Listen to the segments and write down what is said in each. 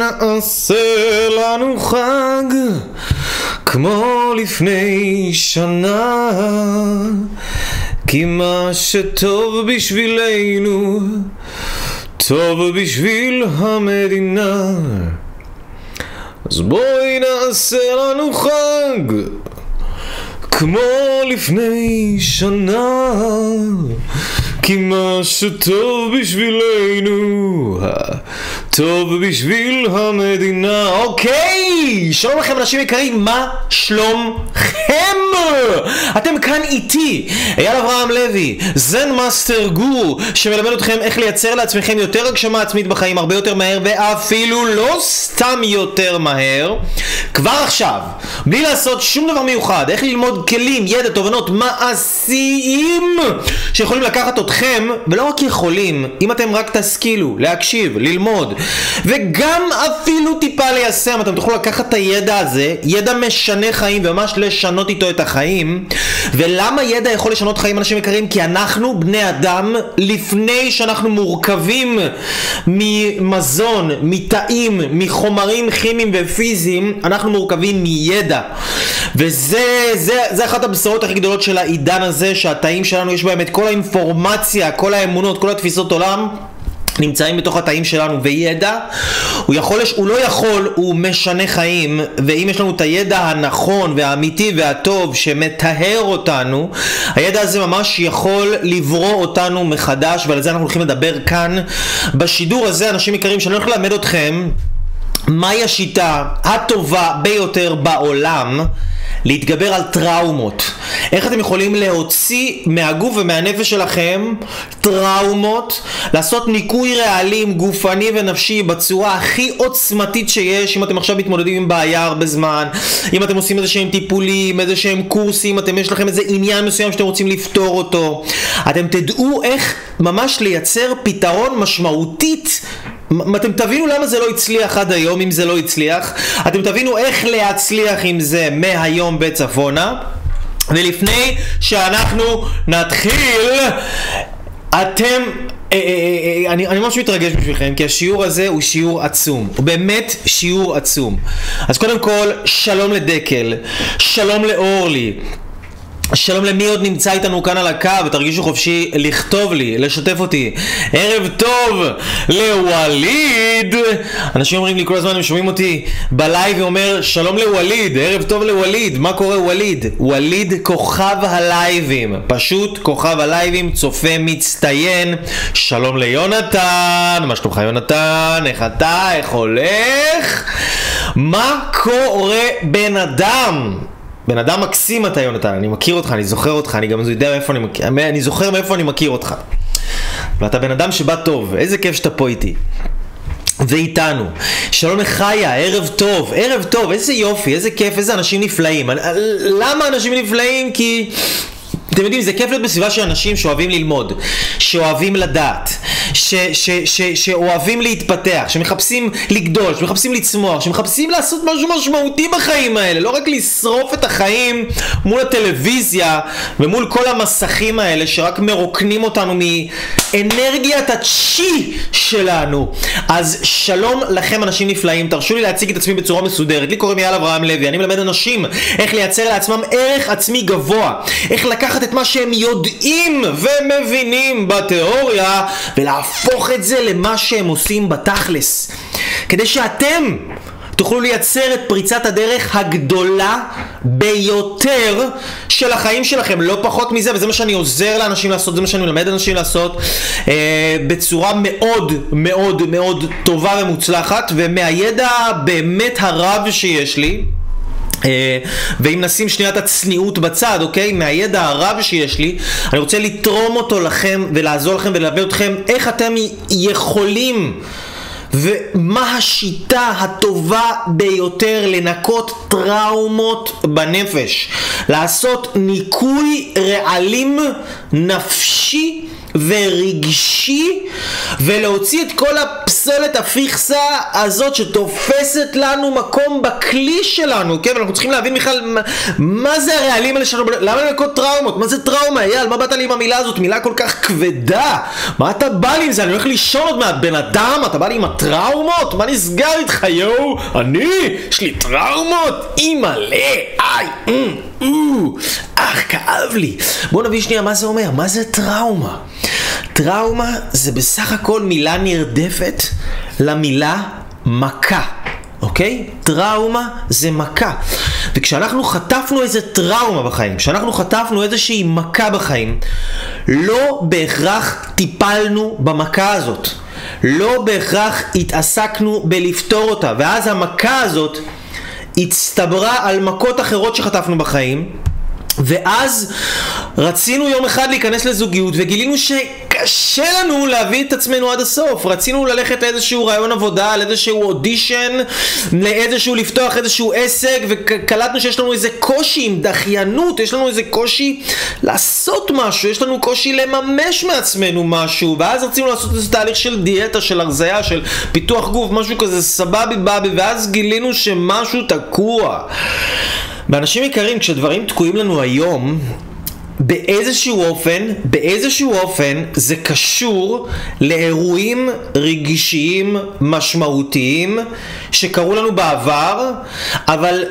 נעשה לנו חג כמו לפני שנה כי מה שטוב בשבילנו טוב בשביל המדינה אז בואי נעשה לנו חג כמו לפני שנה כי מה שטוב בשבילנו טוב בשביל המדינה אוקיי! שלום לכם אנשים יקרים, מה שלומכם? אתם כאן איתי, אייל אברהם לוי, Zen master גורו שמלמד אתכם איך לייצר לעצמכם יותר הגשמה עצמית בחיים הרבה יותר מהר ואפילו לא סתם יותר מהר כבר עכשיו, בלי לעשות שום דבר מיוחד, איך ללמוד כלים, ידע, תובנות מעשיים שיכולים לקחת אתכם, ולא רק יכולים, אם אתם רק תשכילו, להקשיב, ללמוד וגם אפילו טיפה ליישם, אתם תוכלו לקחת את הידע הזה, ידע משנה חיים וממש לשנות איתו את החיים. ולמה ידע יכול לשנות חיים אנשים יקרים? כי אנחנו בני אדם לפני שאנחנו מורכבים ממזון, מתאים, מחומרים כימיים ופיזיים אנחנו מורכבים מידע. וזה זה, זה אחת הבשורות הכי גדולות של העידן הזה שהתאים שלנו יש בהם את כל האינפורמציה, כל האמונות, כל התפיסות עולם נמצאים בתוך התאים שלנו וידע הוא, יכול, הוא לא יכול, הוא משנה חיים ואם יש לנו את הידע הנכון והאמיתי והטוב שמטהר אותנו הידע הזה ממש יכול לברוא אותנו מחדש ועל זה אנחנו הולכים לדבר כאן. בשידור הזה אנשים יקרים שאני הולך ללמד אתכם מהי השיטה הטובה ביותר בעולם להתגבר על טראומות. איך אתם יכולים להוציא מהגוף ומהנפש שלכם טראומות, לעשות ניקוי רעלים גופני ונפשי בצורה הכי עוצמתית שיש, אם אתם עכשיו מתמודדים עם בעיה הרבה זמן, אם אתם עושים איזה שהם טיפולים, איזה שהם קורסים, אתם יש לכם איזה עניין מסוים שאתם רוצים לפתור אותו, אתם תדעו איך ממש לייצר פתרון משמעותית אתם תבינו למה זה לא הצליח עד היום אם זה לא הצליח? אתם תבינו איך להצליח עם זה מהיום בצפונה? ולפני שאנחנו נתחיל אתם אה, אה, אה, אני, אני ממש מתרגש בשבילכם כי השיעור הזה הוא שיעור עצום. הוא באמת שיעור עצום. אז קודם כל שלום לדקל. שלום לאורלי שלום למי עוד נמצא איתנו כאן על הקו, ותרגישו חופשי לכתוב לי, לשתף אותי. ערב טוב לווליד! אנשים אומרים לי כל הזמן, הם שומעים אותי ב live ואומר שלום לווליד, ערב טוב לווליד, מה קורה ווליד? ווליד כוכב הלייבים, פשוט כוכב הלייבים, צופה מצטיין. שלום ליונתן, מה שלומך יונתן? איך אתה? איך הולך? מה קורה בן אדם? בן אדם מקסים אתה יונתן, אני מכיר אותך, אני זוכר אותך, אני גם יודע מאיפה אני מכיר, אני זוכר מאיפה אני מכיר אותך. ואתה בן אדם שבא טוב, איזה כיף שאתה פה איתי. ואיתנו. שלום לחיה, ערב טוב, ערב טוב, איזה יופי, איזה כיף, איזה אנשים נפלאים. למה אנשים נפלאים? כי... אתם יודעים, זה כיף להיות בסביבה של אנשים שאוהבים ללמוד, שאוהבים לדעת, ש, ש, ש, שאוהבים להתפתח, שמחפשים לגדול, שמחפשים לצמוח, שמחפשים לעשות משהו משמעותי בחיים האלה, לא רק לשרוף את החיים מול הטלוויזיה ומול כל המסכים האלה שרק מרוקנים אותנו מאנרגיית הצ'י שלנו. אז שלום לכם אנשים נפלאים, תרשו לי להציג את עצמי בצורה מסודרת. לי קוראים יאל אברהם לוי, אני מלמד אנשים איך לייצר לעצמם ערך עצמי גבוה, איך לקחת את מה שהם יודעים ומבינים בתיאוריה ולהפוך את זה למה שהם עושים בתכלס. כדי שאתם תוכלו לייצר את פריצת הדרך הגדולה ביותר של החיים שלכם, לא פחות מזה, וזה מה שאני עוזר לאנשים לעשות, זה מה שאני מלמד אנשים לעשות אה, בצורה מאוד מאוד מאוד טובה ומוצלחת, ומהידע באמת הרב שיש לי ואם נשים שנייה את הצניעות בצד, אוקיי? מהידע הרב שיש לי, אני רוצה לתרום אותו לכם ולעזור לכם וללווה אתכם איך אתם יכולים ומה השיטה הטובה ביותר לנקות טראומות בנפש לעשות ניקוי רעלים נפשי ורגשי ולהוציא את כל הפסולת הפיכסה הזאת שתופסת לנו מקום בכלי שלנו, כן? אנחנו צריכים להבין בכלל מה, מה זה הרעלים האלה שלנו, למה לנקות טראומות? מה זה טראומה? אייל, מה באת לי עם המילה הזאת? מילה כל כך כבדה. מה אתה בא לי עם זה? אני הולך לישון עוד מעט, בן אדם? אתה בא לי עם הטראומות? מה נסגר איתך, יואו? אני? יש לי טראומות? אימא'לה, איי, אמ, אך, כאב לי. בוא נבין שנייה מה זה אומר, מה זה טראומה? טראומה זה בסך הכל מילה נרדפת למילה מכה. אוקיי? טראומה זה מכה. וכשאנחנו חטפנו איזה טראומה בחיים, כשאנחנו חטפנו איזושהי מכה בחיים, לא בהכרח טיפלנו במכה הזאת. לא בהכרח התעסקנו בלפתור אותה, ואז המכה הזאת הצטברה על מכות אחרות שחטפנו בחיים, ואז רצינו יום אחד להיכנס לזוגיות וגילינו שקשה לנו להביא את עצמנו עד הסוף. רצינו ללכת לאיזשהו רעיון עבודה, לאיזשהו אודישן, לאיזשהו לפתוח איזשהו עסק וקלטנו שיש לנו איזה קושי עם דחיינות, יש לנו איזה קושי לעשות משהו, יש לנו קושי לממש מעצמנו משהו ואז רצינו לעשות איזה תהליך של דיאטה, של הרזייה, של פיתוח גוף, משהו כזה סבבי בבי ואז גילינו שמשהו תקוע. באנשים יקרים, כשדברים תקועים לנו היום, באיזשהו אופן, באיזשהו אופן, זה קשור לאירועים רגישיים משמעותיים שקרו לנו בעבר, אבל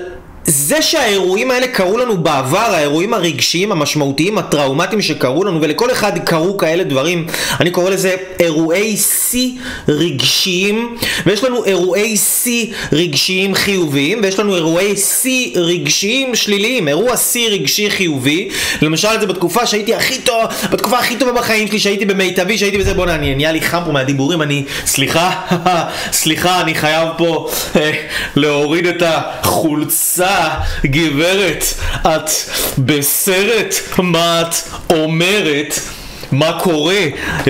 זה שהאירועים האלה קרו לנו בעבר, האירועים הרגשיים, המשמעותיים, הטראומטיים שקרו לנו, ולכל אחד קרו כאלה דברים, אני קורא לזה אירועי שיא רגשיים, ויש לנו אירועי שיא רגשיים חיוביים, ויש לנו אירועי שיא רגשיים שליליים, אירוע שיא רגשי חיובי, למשל זה בתקופה שהייתי הכי טוב, בתקופה הכי טובה בחיים שלי, שהייתי במיטבי, שהייתי בזה, בוא'נה, אני נהיה לי חם פה מהדיבורים, אני, סליחה, סליחה, אני חייב פה אה, להוריד את החולצה. גברת, את בסרט? מה את אומרת? מה קורה?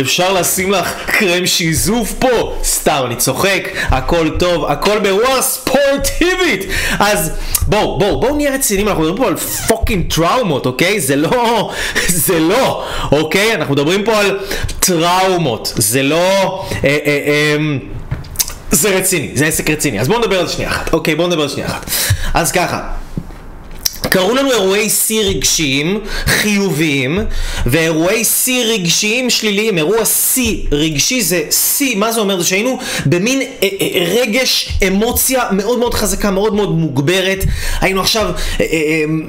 אפשר לשים לך קרם שיזוף פה? סתם, אני צוחק, הכל טוב, הכל ברוח ספורטיבית! אז בואו, בואו, בואו נהיה רציניים, אנחנו מדברים פה על fucking טראומות, אוקיי? זה לא, זה לא, אוקיי? אנחנו מדברים פה על טראומות, זה לא... אה, אה, אה, זה רציני, זה עסק רציני. אז בואו נדבר על שנייה אחת. אוקיי, בואו נדבר על שנייה אחת. אז ככה. קרו לנו אירועי שיא רגשיים חיוביים ואירועי שיא רגשיים שליליים. אירוע שיא רגשי זה שיא, מה זה אומר? זה שהיינו במין אה, אה, רגש, אמוציה מאוד מאוד חזקה, מאוד מאוד מוגברת. היינו עכשיו, אה, אה,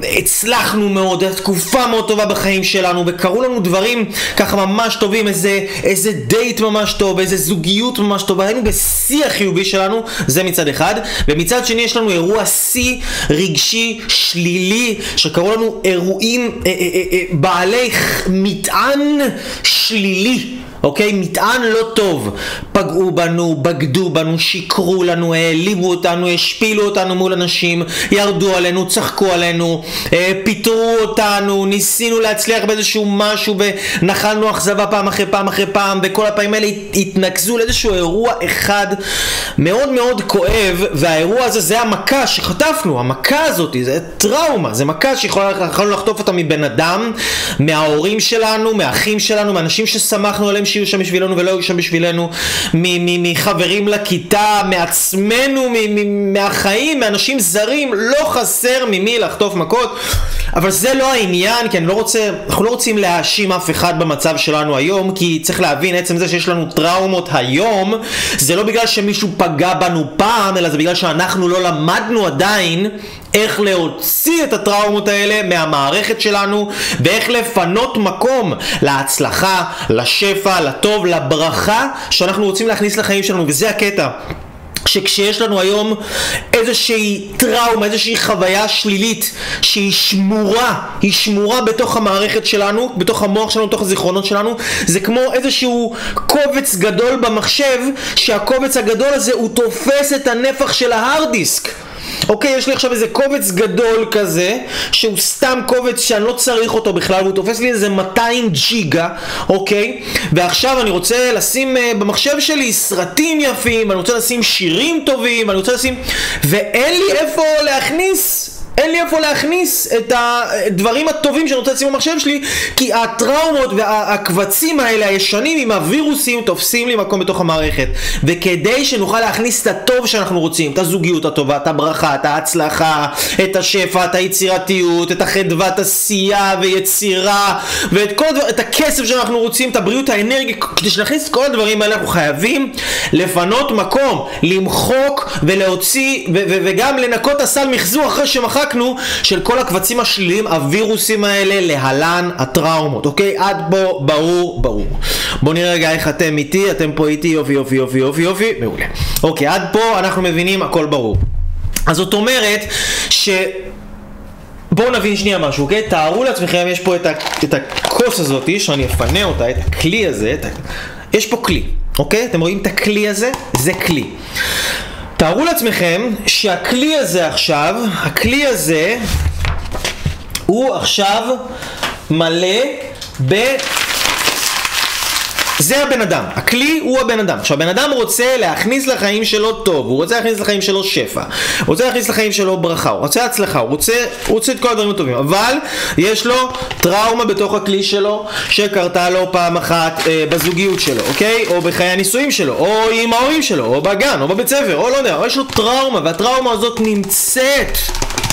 אה, הצלחנו מאוד, תקופה מאוד טובה בחיים שלנו וקרו לנו דברים ככה ממש טובים, איזה, איזה דייט ממש טוב, איזה זוגיות ממש טובה. היינו בשיא החיובי שלנו, זה מצד אחד. ומצד שני יש לנו אירוע שיא רגשי שלילי. שלילי, שקראו לנו אירועים אה, אה, אה, אה בעלי מטען שלילי. אוקיי? מטען לא טוב. פגעו בנו, בגדו בנו, שיקרו לנו, העליבו אותנו, השפילו אותנו מול אנשים, ירדו עלינו, צחקו עלינו, אה, פיטרו אותנו, ניסינו להצליח באיזשהו משהו ונחלנו אכזבה פעם אחרי פעם אחרי פעם, וכל הפעמים האלה התנקזו לאיזשהו אירוע אחד מאוד מאוד כואב, והאירוע הזה זה המכה שחטפנו, המכה הזאת, זה טראומה, זה מכה שיכולנו לחטוף אותה מבן אדם, מההורים שלנו, מהאחים שלנו, מאנשים ששמחנו עליהם שיהיו שם בשבילנו ולא יהיו שם בשבילנו, מחברים לכיתה, מעצמנו, מהחיים, מאנשים זרים, לא חסר ממי לחטוף מכות, אבל זה לא העניין, כי אני לא רוצה, אנחנו לא רוצים להאשים אף אחד במצב שלנו היום, כי צריך להבין, עצם זה שיש לנו טראומות היום, זה לא בגלל שמישהו פגע בנו פעם, אלא זה בגלל שאנחנו לא למדנו עדיין איך להוציא את הטראומות האלה מהמערכת שלנו ואיך לפנות מקום להצלחה, לשפע, לטוב, לברכה שאנחנו רוצים להכניס לחיים שלנו וזה הקטע שכשיש לנו היום איזושהי טראומה, איזושהי חוויה שלילית שהיא שמורה, היא שמורה בתוך המערכת שלנו, בתוך המוח שלנו, בתוך הזיכרונות שלנו, זה כמו איזשהו קובץ גדול במחשב, שהקובץ הגדול הזה הוא תופס את הנפח של ההארד דיסק. אוקיי, יש לי עכשיו איזה קובץ גדול כזה, שהוא סתם קובץ שאני לא צריך אותו בכלל, והוא תופס לי איזה 200 ג'יגה, אוקיי? ועכשיו אני רוצה לשים uh, במחשב שלי סרטים יפים, אני רוצה לשים שירים טובים, אני רוצה לשים... ואין לי איפה להכניס אין לי איפה להכניס את הדברים הטובים שאני רוצה לשים במחשב שלי, כי הטראומות והקבצים האלה הישנים עם הווירוסים תופסים לי מקום בתוך המערכת. וכדי שנוכל להכניס את הטוב שאנחנו רוצים, את הזוגיות הטובה, את הברכה, את ההצלחה, את השפע, את היצירתיות, את החדוות עשייה ויצירה, ואת כל הדבר, את הכסף שאנחנו רוצים, את הבריאות, האנרגיה, כדי שנכניס את כל הדברים האלה אנחנו חייבים לפנות מקום, למחוק ולהוציא ו- ו- וגם לנקות הסל מחזור אחרי שמחקנו של כל הקבצים השליליים, הווירוסים האלה, להלן הטראומות, אוקיי? עד פה ברור, ברור. בואו נראה רגע איך אתם איתי, אתם פה איתי, יופי יופי יופי יופי יופי, מעולה. אוקיי, עד פה אנחנו מבינים, הכל ברור. אז זאת אומרת ש... בואו נבין שנייה משהו, אוקיי? תארו לעצמכם, יש פה את, ה, את הכוס הזאת, שאני אפנה אותה, את הכלי הזה, את ה... יש פה כלי, אוקיי? אתם רואים את הכלי הזה? זה כלי. תארו לעצמכם שהכלי הזה עכשיו, הכלי הזה הוא עכשיו מלא ב... זה הבן אדם, הכלי הוא הבן אדם. עכשיו, הבן אדם רוצה להכניס לחיים שלו טוב, הוא רוצה להכניס לחיים שלו שפע, הוא רוצה להכניס לחיים שלו ברכה, הוא רוצה הצלחה, הוא רוצה, הוא רוצה את כל הדברים הטובים, אבל יש לו טראומה בתוך הכלי שלו שקרתה לו פעם אחת אה, בזוגיות שלו, אוקיי? או בחיי הנישואים שלו, או עם ההורים שלו, או בגן, או בבית ספר, או לא יודע, או יש לו טראומה, והטראומה הזאת נמצאת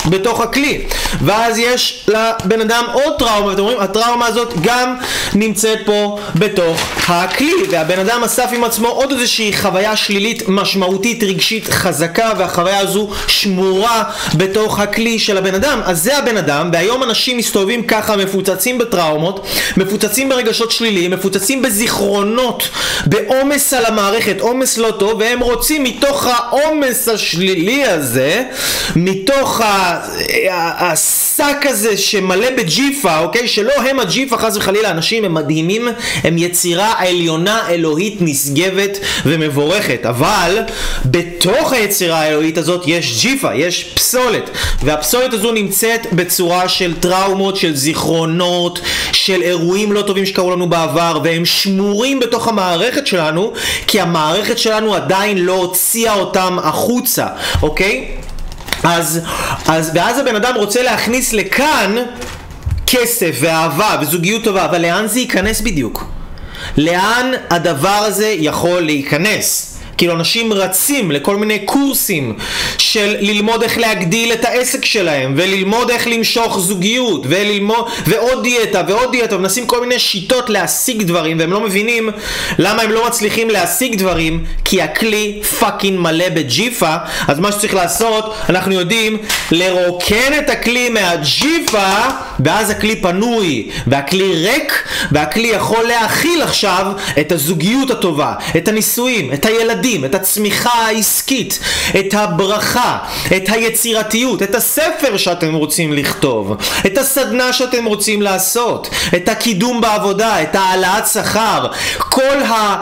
בתוך הכלי. ואז יש לבן אדם עוד טראומה, ואתם רואים, הטראומה הזאת גם נמצאת פה בתוך הכלי, והבן אדם אסף עם עצמו עוד איזושהי חוויה שלילית משמעותית רגשית חזקה, והחוויה הזו שמורה בתוך הכלי של הבן אדם. אז זה הבן אדם, והיום אנשים מסתובבים ככה מפוצצים בטראומות, מפוצצים ברגשות שליליים, מפוצצים בזיכרונות, בעומס על המערכת, עומס לא טוב, והם רוצים מתוך העומס השלילי הזה, מתוך השק הזה שמלא בג'יפה, אוקיי? שלא הם הג'יפה חס וחלילה, אנשים הם מדהימים, הם יצירה עליונה אלוהית נשגבת ומבורכת, אבל בתוך היצירה האלוהית הזאת יש ג'יפה, יש פסולת, והפסולת הזו נמצאת בצורה של טראומות, של זיכרונות, של אירועים לא טובים שקרו לנו בעבר, והם שמורים בתוך המערכת שלנו, כי המערכת שלנו עדיין לא הוציאה אותם החוצה, אוקיי? אז, אז, ואז הבן אדם רוצה להכניס לכאן כסף ואהבה וזוגיות טובה, אבל לאן זה ייכנס בדיוק? לאן הדבר הזה יכול להיכנס? כאילו אנשים רצים לכל מיני קורסים של ללמוד איך להגדיל את העסק שלהם וללמוד איך למשוך זוגיות וללמוד ועוד דיאטה ועוד דיאטה ומנסים כל מיני שיטות להשיג דברים והם לא מבינים למה הם לא מצליחים להשיג דברים כי הכלי fucking מלא בג'יפה. אז מה שצריך לעשות אנחנו יודעים לרוקן את הכלי מהג'יפה ואז הכלי פנוי והכלי ריק והכלי יכול להכיל עכשיו את הזוגיות הטובה את הנישואים את הילדים הלימודים, את הצמיחה העסקית, את הברכה, את היצירתיות, את הספר שאתם רוצים לכתוב, את הסדנה שאתם רוצים לעשות, את הקידום בעבודה, את העלאת שכר, כל ה...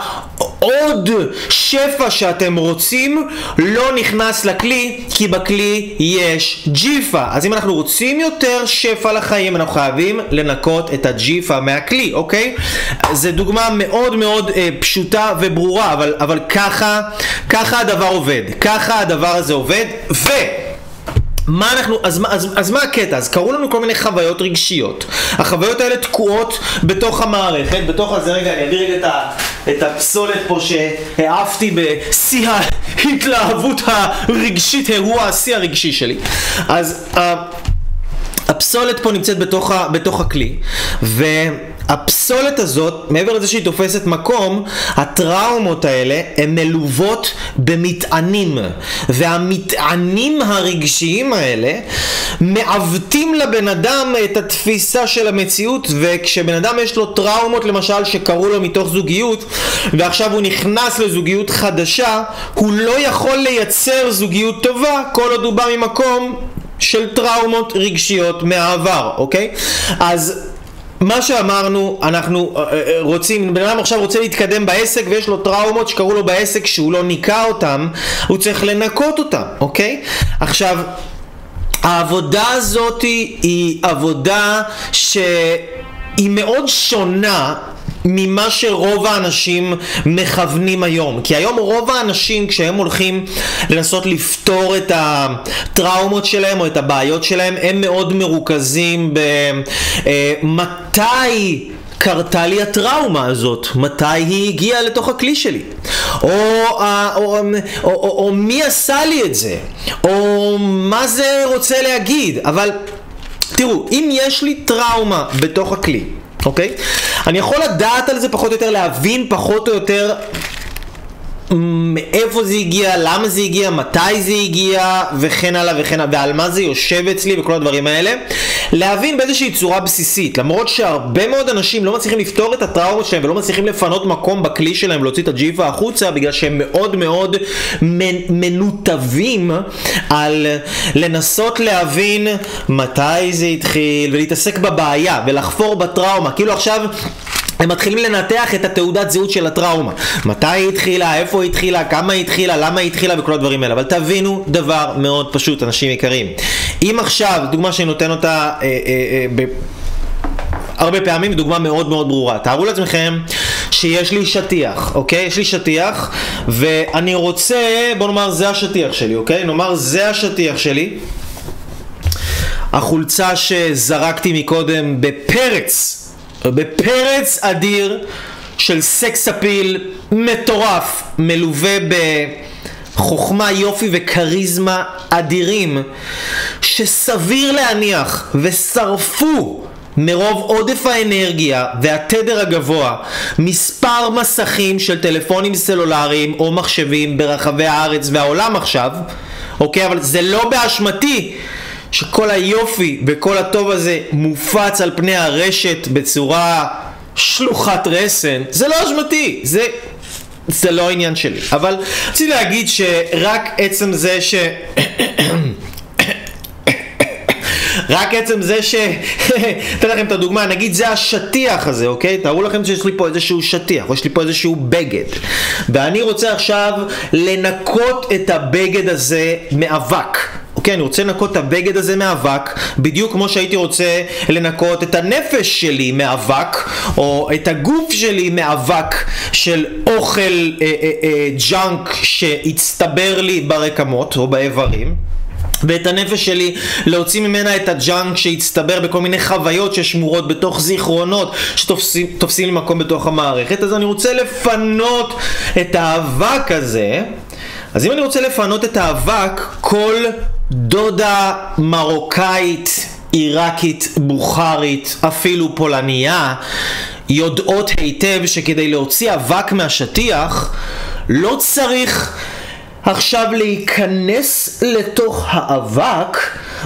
עוד שפע שאתם רוצים לא נכנס לכלי כי בכלי יש ג'יפה אז אם אנחנו רוצים יותר שפע לחיים אנחנו חייבים לנקות את הג'יפה מהכלי אוקיי? זו דוגמה מאוד מאוד אה, פשוטה וברורה אבל, אבל ככה, ככה הדבר עובד ככה הדבר הזה עובד ו... מה אנחנו, אז, אז, אז מה הקטע? אז קרו לנו כל מיני חוויות רגשיות. החוויות האלה תקועות בתוך המערכת, בתוך הזה, רגע, אני אביא רגע את, ה, את הפסולת פה שהעפתי בשיא ההתלהבות הרגשית, אירוע השיא הרגשי שלי. אז uh, הפסולת פה נמצאת בתוך, בתוך הכלי, ו... הפסולת הזאת, מעבר לזה שהיא תופסת מקום, הטראומות האלה הן מלוות במטענים. והמטענים הרגשיים האלה מעוותים לבן אדם את התפיסה של המציאות, וכשבן אדם יש לו טראומות למשל שקרו לו מתוך זוגיות, ועכשיו הוא נכנס לזוגיות חדשה, הוא לא יכול לייצר זוגיות טובה כל עוד הוא בא ממקום של טראומות רגשיות מהעבר, אוקיי? אז מה שאמרנו, אנחנו אה, אה, רוצים, בן אדם עכשיו רוצה להתקדם בעסק ויש לו טראומות שקרו לו בעסק שהוא לא ניקה אותם, הוא צריך לנקות אותם, אוקיי? עכשיו, העבודה הזאת היא עבודה שהיא מאוד שונה ממה שרוב האנשים מכוונים היום. כי היום רוב האנשים כשהם הולכים לנסות לפתור את הטראומות שלהם או את הבעיות שלהם, הם מאוד מרוכזים במתי אה, קרתה לי הטראומה הזאת? מתי היא הגיעה לתוך הכלי שלי? או, או, או, או, או, מי עשה לי את זה? או מה זה רוצה להגיד? אבל תראו, אם יש לי טראומה בתוך הכלי, אוקיי? אני יכול לדעת על זה פחות או יותר, להבין פחות או יותר מאיפה זה הגיע, למה זה הגיע, מתי זה הגיע, וכן הלאה וכן הלאה, ועל מה זה יושב אצלי וכל הדברים האלה. להבין באיזושהי צורה בסיסית, למרות שהרבה מאוד אנשים לא מצליחים לפתור את הטראומות שלהם ולא מצליחים לפנות מקום בכלי שלהם ולהוציא את הג'יפה החוצה, בגלל שהם מאוד מאוד מנותבים על לנסות להבין מתי זה התחיל, ולהתעסק בבעיה, ולחפור בטראומה, כאילו עכשיו... הם מתחילים לנתח את התעודת זהות של הטראומה. מתי היא התחילה, איפה היא התחילה, כמה היא התחילה, למה היא התחילה וכל הדברים האלה. אבל תבינו דבר מאוד פשוט, אנשים יקרים. אם עכשיו, דוגמה שאני נותן אותה אה, אה, אה, ב... הרבה פעמים, דוגמה מאוד מאוד ברורה. תארו לעצמכם שיש לי שטיח, אוקיי? יש לי שטיח, ואני רוצה, בוא נאמר, זה השטיח שלי, אוקיי? נאמר, זה השטיח שלי. החולצה שזרקתי מקודם בפרץ בפרץ אדיר של סקס אפיל מטורף, מלווה בחוכמה, יופי וכריזמה אדירים, שסביר להניח ושרפו מרוב עודף האנרגיה והתדר הגבוה מספר מסכים של טלפונים סלולריים או מחשבים ברחבי הארץ והעולם עכשיו, אוקיי? אבל זה לא באשמתי. שכל היופי וכל הטוב הזה מופץ על פני הרשת בצורה שלוחת רסן, זה לא אשמתי, זה, זה לא העניין שלי. אבל רציתי להגיד שרק עצם זה ש... רק עצם זה ש... אתן לכם את הדוגמה, נגיד זה השטיח הזה, אוקיי? תארו לכם שיש לי פה איזשהו שטיח, או יש לי פה איזשהו בגד, ואני רוצה עכשיו לנקות את הבגד הזה מאבק. אוקיי, אני רוצה לנקות את הבגד הזה מאבק, בדיוק כמו שהייתי רוצה לנקות את הנפש שלי מאבק, או את הגוף שלי מאבק של אוכל אה, אה, אה, ג'אנק שהצטבר לי ברקמות או באיברים. ואת הנפש שלי להוציא ממנה את הג'אנק שהצטבר בכל מיני חוויות ששמורות בתוך זיכרונות שתופסים לי מקום בתוך המערכת אז אני רוצה לפנות את האבק הזה אז אם אני רוצה לפנות את האבק כל דודה מרוקאית, עיראקית, בוכרית, אפילו פולניה, יודעות היטב שכדי להוציא אבק מהשטיח לא צריך עכשיו להיכנס לתוך האבק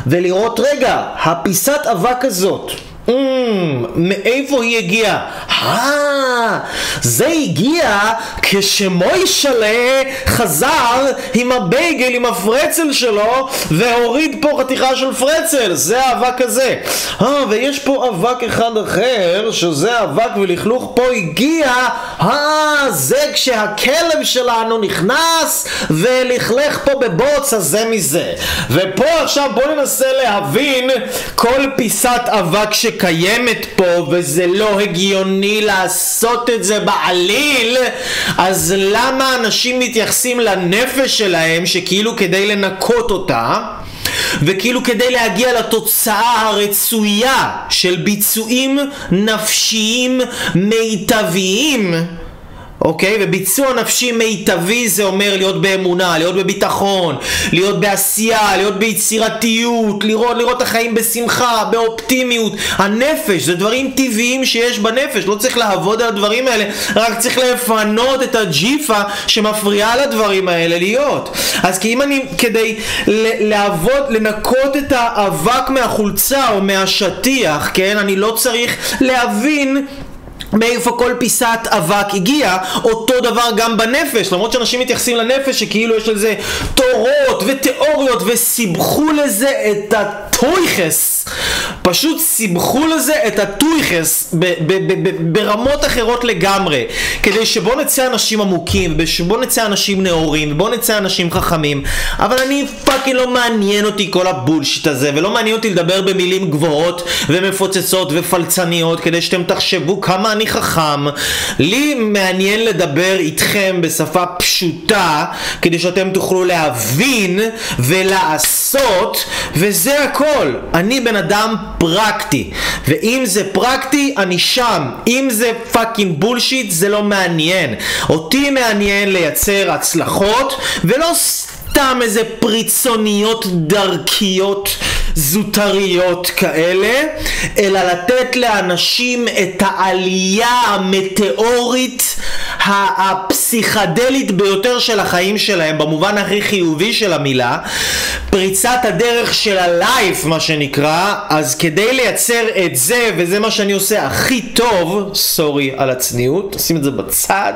ולראות רגע, הפיסת אבק הזאת Mm, מאיפה היא הגיעה? אה, זה הגיע כשמוישלה חזר עם הבייגל, עם הפרצל שלו, והוריד פה חתיכה של פרצל, זה האבק הזה. אה, ויש פה אבק אחד אחר, שזה אבק ולכלוך פה הגיע, אה, זה כשהכלב שלנו נכנס ולכלך פה בבוץ הזה מזה. ופה עכשיו בואו ננסה להבין כל פיסת אבק ש... שקיימת פה וזה לא הגיוני לעשות את זה בעליל אז למה אנשים מתייחסים לנפש שלהם שכאילו כדי לנקות אותה וכאילו כדי להגיע לתוצאה הרצויה של ביצועים נפשיים מיטביים אוקיי? וביצוע נפשי מיטבי זה אומר להיות באמונה, להיות בביטחון, להיות בעשייה, להיות ביצירתיות, לראות, לראות את החיים בשמחה, באופטימיות. הנפש, זה דברים טבעיים שיש בנפש, לא צריך לעבוד על הדברים האלה, רק צריך לפנות את הג'יפה שמפריעה לדברים האלה להיות. אז כי אם אני, כדי לעבוד, לנקות את האבק מהחולצה או מהשטיח, כן? אני לא צריך להבין מאיפה כל פיסת אבק הגיע, אותו דבר גם בנפש, למרות שאנשים מתייחסים לנפש שכאילו יש לזה תורות ותיאוריות וסיבכו לזה את הטויכס. פשוט סיבכו לזה את הטויכס ברמות אחרות לגמרי, כדי שבוא נצא אנשים עמוקים, ובוא נצא אנשים נאורים, ובוא נצא אנשים חכמים, אבל אני fucking לא מעניין אותי כל ה bullshit הזה, ולא מעניין אותי לדבר במילים גבוהות ומפוצצות ופלצניות, כדי שאתם תחשבו כמה אני חכם. לי מעניין לדבר איתכם בשפה פשוטה, כדי שאתם תוכלו להבין ולעשות, וזה הכל. אני בן אדם פרקטי, ואם זה פרקטי, אני שם. אם זה fucking bullshit, זה לא מעניין. אותי מעניין לייצר הצלחות, ולא סתם איזה פריצוניות דרכיות אזוטריות כאלה, אלא לתת לאנשים את העלייה המטאורית הפסיכדלית ביותר של החיים שלהם, במובן הכי חיובי של המילה, פריצת הדרך של הלייף מה שנקרא, אז כדי לייצר את זה, וזה מה שאני עושה הכי טוב, סורי על הצניעות, שים את זה בצד,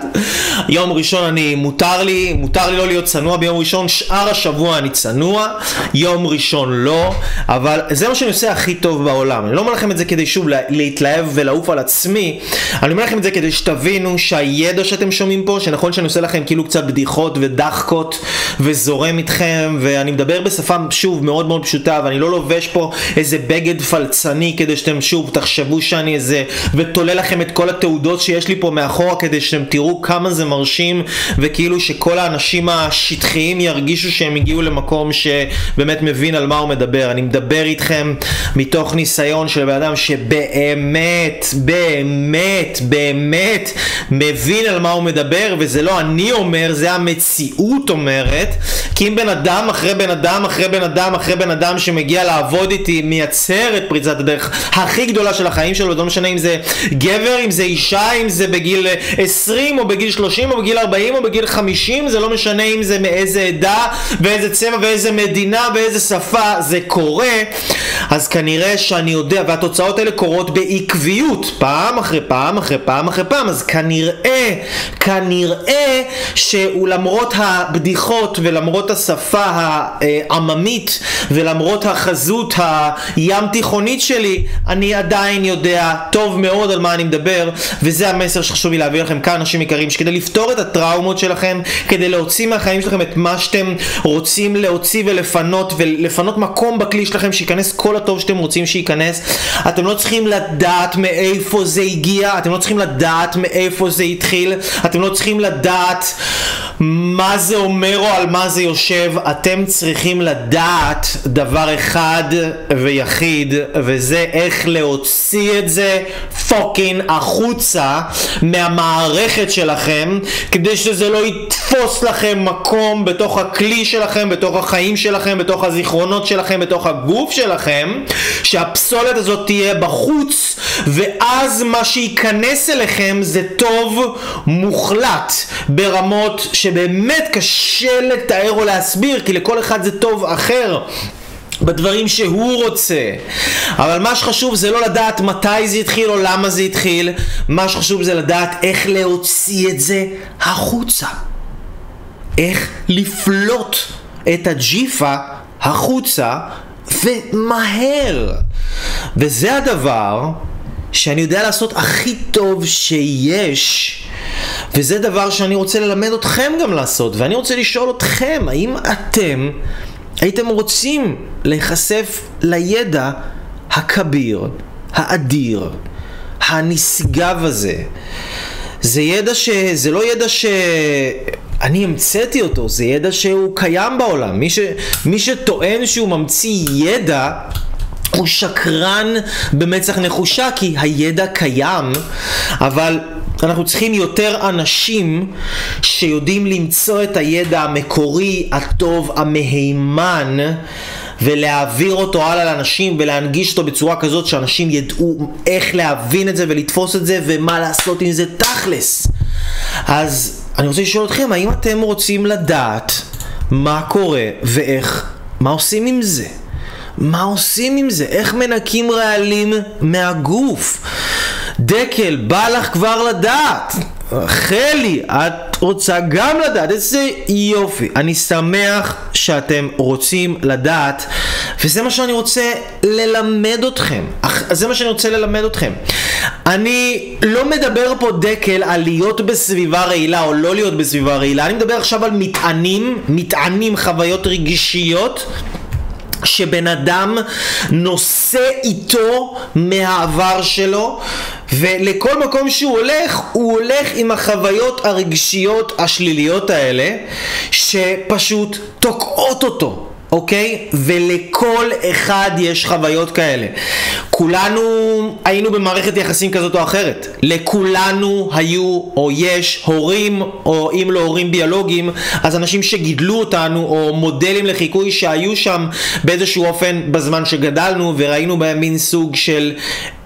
יום ראשון אני, מותר לי, מותר לי לא להיות צנוע ביום ראשון, שאר השבוע אני צנוע, יום ראשון לא, אבל זה מה שאני עושה הכי טוב בעולם. אני לא אומר לכם את זה כדי שוב להתלהב ולעוף על עצמי, אני אומר לכם את זה כדי שתבינו שהידע שאתם שומעים פה, שנכון שאני עושה לכם כאילו קצת בדיחות ודחקות וזורם איתכם, ואני מדבר בשפה שוב מאוד מאוד פשוטה, ואני לא לובש פה איזה בגד פלצני כדי שאתם שוב תחשבו שאני איזה, ותולה לכם את כל התעודות שיש לי פה מאחורה כדי שאתם תראו כמה זה מרשים, וכאילו שכל האנשים השטחיים ירגישו שהם הגיעו למקום שבאמת מבין על מה הוא מדבר. אני מדבר איתכם מתוך ניסיון של בן אדם שבאמת, באמת, באמת מבין על מה הוא מדבר, וזה לא אני אומר, זה המציאות אומרת, כי אם בן אדם אחרי בן אדם אחרי בן אדם אחרי בן אדם שמגיע לעבוד איתי מייצר את פריצת הדרך הכי גדולה של החיים שלו, לא משנה אם זה גבר, אם זה אישה, אם זה בגיל 20 או בגיל 30 או בגיל 40 או בגיל 50, זה לא משנה אם זה מאיזה עדה ואיזה צבע ואיזה מדינה ואיזה שפה זה קורה, אז כנראה שאני יודע, והתוצאות האלה קורות בעקביות, פעם אחרי פעם אחרי פעם אחרי פעם, אז כנראה, כנראה שלמרות הבדיחות ולמרות השפה העממית ולמרות החזות הים תיכונית שלי, אני עדיין יודע טוב מאוד על מה אני מדבר, וזה המסר שחשוב לי להעביר לכם כאן, אנשים יקרים, שכדי לפתור את הטראומות שלכם, כדי להוציא מהחיים שלכם את מה שאתם רוצים להוציא ולפנות, ולפנות מקום בכלי שלכם שייכנס כל הטוב שאתם רוצים שייכנס, אתם לא צריכים לדעת מאיפה זה הגיע, אתם לא צריכים לדעת מאיפה זה התחיל, אתם לא צריכים לדעת מה זה אומר או על מה זה יושב, אתם צריכים לדעת דבר אחד ויחיד, וזה איך להוציא את זה fucking החוצה מהמערכת שלכם, כדי שזה לא יתפוס לכם מקום בתוך הכלי שלכם, בתוך החיים שלכם, בתוך הזיכרונות שלכם, בתוך הגוף שלכם, שהפסולת הזאת תהיה בחוץ, ואז מה שייכנס אליכם זה טוב מוחלט, ברמות שבאמת קשה לתאר או להסביר, כי לכל אחד זה טוב אחר. בדברים שהוא רוצה. אבל מה שחשוב זה לא לדעת מתי זה התחיל או למה זה התחיל, מה שחשוב זה לדעת איך להוציא את זה החוצה. איך לפלוט את הג'יפה החוצה ומהר. וזה הדבר שאני יודע לעשות הכי טוב שיש, וזה דבר שאני רוצה ללמד אתכם גם לעשות, ואני רוצה לשאול אתכם, האם אתם הייתם רוצים להיחשף לידע הכביר, האדיר, הנשגב הזה? זה ידע ש... זה לא ידע ש... אני המצאתי אותו, זה ידע שהוא קיים בעולם. מי, ש, מי שטוען שהוא ממציא ידע, הוא שקרן במצח נחושה, כי הידע קיים, אבל אנחנו צריכים יותר אנשים שיודעים למצוא את הידע המקורי, הטוב, המהימן, ולהעביר אותו הלאה לאנשים ולהנגיש אותו בצורה כזאת שאנשים ידעו איך להבין את זה ולתפוס את זה ומה לעשות עם זה תכלס. אז אני רוצה לשאול אתכם, האם אתם רוצים לדעת מה קורה ואיך, מה עושים עם זה? מה עושים עם זה? איך מנקים רעלים מהגוף? דקל, בא לך כבר לדעת. חלי, את רוצה גם לדעת, איזה יופי. אני שמח שאתם רוצים לדעת, וזה מה שאני רוצה ללמד אתכם. זה מה שאני רוצה ללמד אתכם. אני לא מדבר פה דקל על להיות בסביבה רעילה או לא להיות בסביבה רעילה, אני מדבר עכשיו על מטענים, מטענים, חוויות רגישיות. שבן אדם נושא איתו מהעבר שלו ולכל מקום שהוא הולך, הוא הולך עם החוויות הרגשיות השליליות האלה שפשוט תוקעות אותו אוקיי? ולכל אחד יש חוויות כאלה. כולנו היינו במערכת יחסים כזאת או אחרת. לכולנו היו או יש הורים, או אם לא הורים ביולוגיים, אז אנשים שגידלו אותנו, או מודלים לחיקוי שהיו שם באיזשהו אופן בזמן שגדלנו, וראינו בהם מין סוג של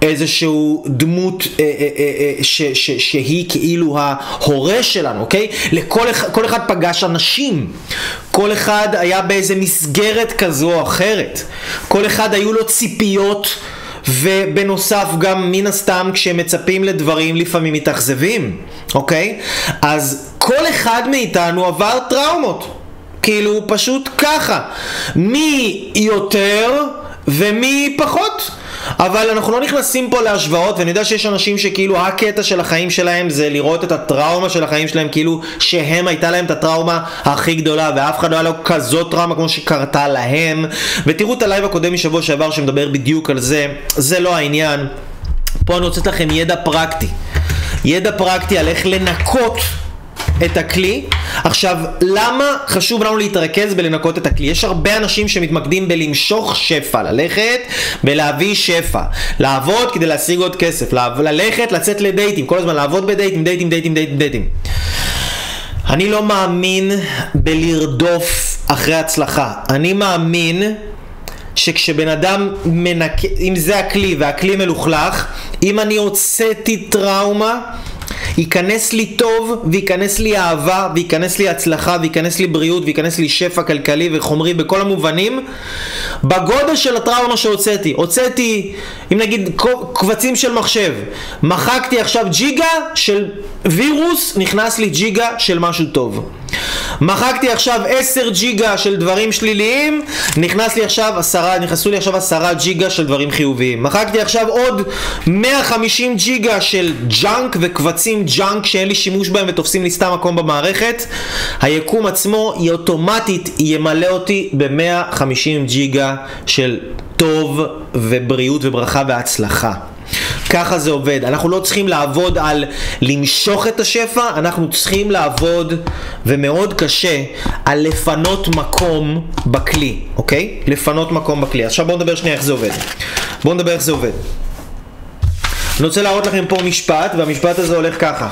איזשהו דמות אה, אה, אה, אה ש, ש, שהיא כאילו ההורה שלנו, אוקיי? לכל אחד פגש אנשים. כל אחד היה באיזה מסגרת כזו או אחרת. כל אחד היו לו ציפיות ובנוסף גם מן הסתם כשמצפים לדברים לפעמים מתאכזבים, אוקיי? אז כל אחד מאיתנו עבר טראומות. כאילו פשוט ככה. מי יותר ומי פחות. אבל אנחנו לא נכנסים פה להשוואות, ואני יודע שיש אנשים שכאילו הקטע של החיים שלהם זה לראות את הטראומה של החיים שלהם, כאילו שהם הייתה להם את הטראומה הכי גדולה, ואף אחד לא היה לו כזאת טראומה כמו שקרתה להם. ותראו את הלייב הקודם משבוע שעבר שמדבר בדיוק על זה, זה לא העניין. פה אני רוצה לתת לכם ידע פרקטי. ידע פרקטי על איך לנקות את הכלי. עכשיו, למה חשוב לנו להתרכז בלנקות את הכלי? יש הרבה אנשים שמתמקדים בלמשוך שפע, ללכת ולהביא שפע, לעבוד כדי להשיג עוד כסף, ללכת, לצאת לדייטים, כל הזמן לעבוד בדייטים, דייטים, דייטים, דייטים, דייטים. אני לא מאמין בלרדוף אחרי הצלחה. אני מאמין שכשבן אדם מנקה, אם זה הכלי והכלי מלוכלך, אם אני הוצאתי טראומה, ייכנס לי טוב, וייכנס לי אהבה, וייכנס לי הצלחה, וייכנס לי בריאות, וייכנס לי שפע כלכלי וחומרי בכל המובנים, בגודל של הטראומה שהוצאתי. הוצאתי, אם נגיד, קבצים של מחשב. מחקתי עכשיו ג'יגה של וירוס, נכנס לי ג'יגה של משהו טוב. מחקתי עכשיו 10 ג'יגה של דברים שליליים, נכנס לי עכשיו 10, נכנסו לי עכשיו 10 ג'יגה של דברים חיוביים. מחקתי עכשיו עוד 150 ג'יגה של ג'אנק וקבצים ג'אנק שאין לי שימוש בהם ותופסים לי סתם מקום במערכת. היקום עצמו אוטומטית ימלא אותי ב-150 ג'יגה של טוב ובריאות וברכה והצלחה. ככה זה עובד. אנחנו לא צריכים לעבוד על למשוך את השפע, אנחנו צריכים לעבוד, ומאוד קשה, על לפנות מקום בכלי, אוקיי? לפנות מקום בכלי. עכשיו בואו נדבר שנייה איך זה עובד. בואו נדבר איך זה עובד. אני רוצה להראות לכם פה משפט, והמשפט הזה הולך ככה.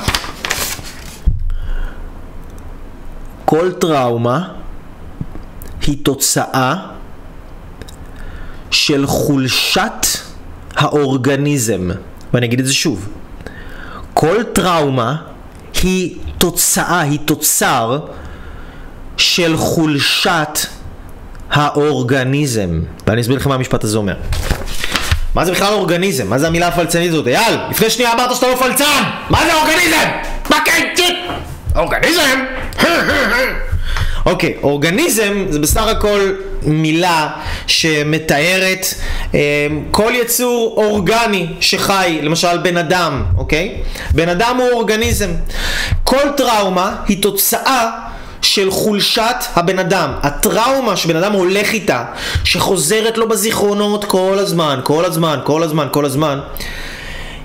כל טראומה היא תוצאה של חולשת האורגניזם. ואני אגיד את זה שוב. כל טראומה היא תוצאה, היא תוצר של חולשת האורגניזם. ואני אסביר לכם מה המשפט הזה אומר. מה זה בכלל אורגניזם? מה זה המילה הפלצנית הזאת? אייל, לפני שנייה אמרת שאתה לא פלצן! מה זה אורגניזם? מה כן? אורגניזם? אוקיי, אורגניזם זה בסך הכל מילה שמתארת אה, כל יצור אורגני שחי, למשל בן אדם, אוקיי? בן אדם הוא אורגניזם. כל טראומה היא תוצאה של חולשת הבן אדם. הטראומה שבן אדם הולך איתה, שחוזרת לו בזיכרונות כל הזמן, כל הזמן, כל הזמן, כל הזמן.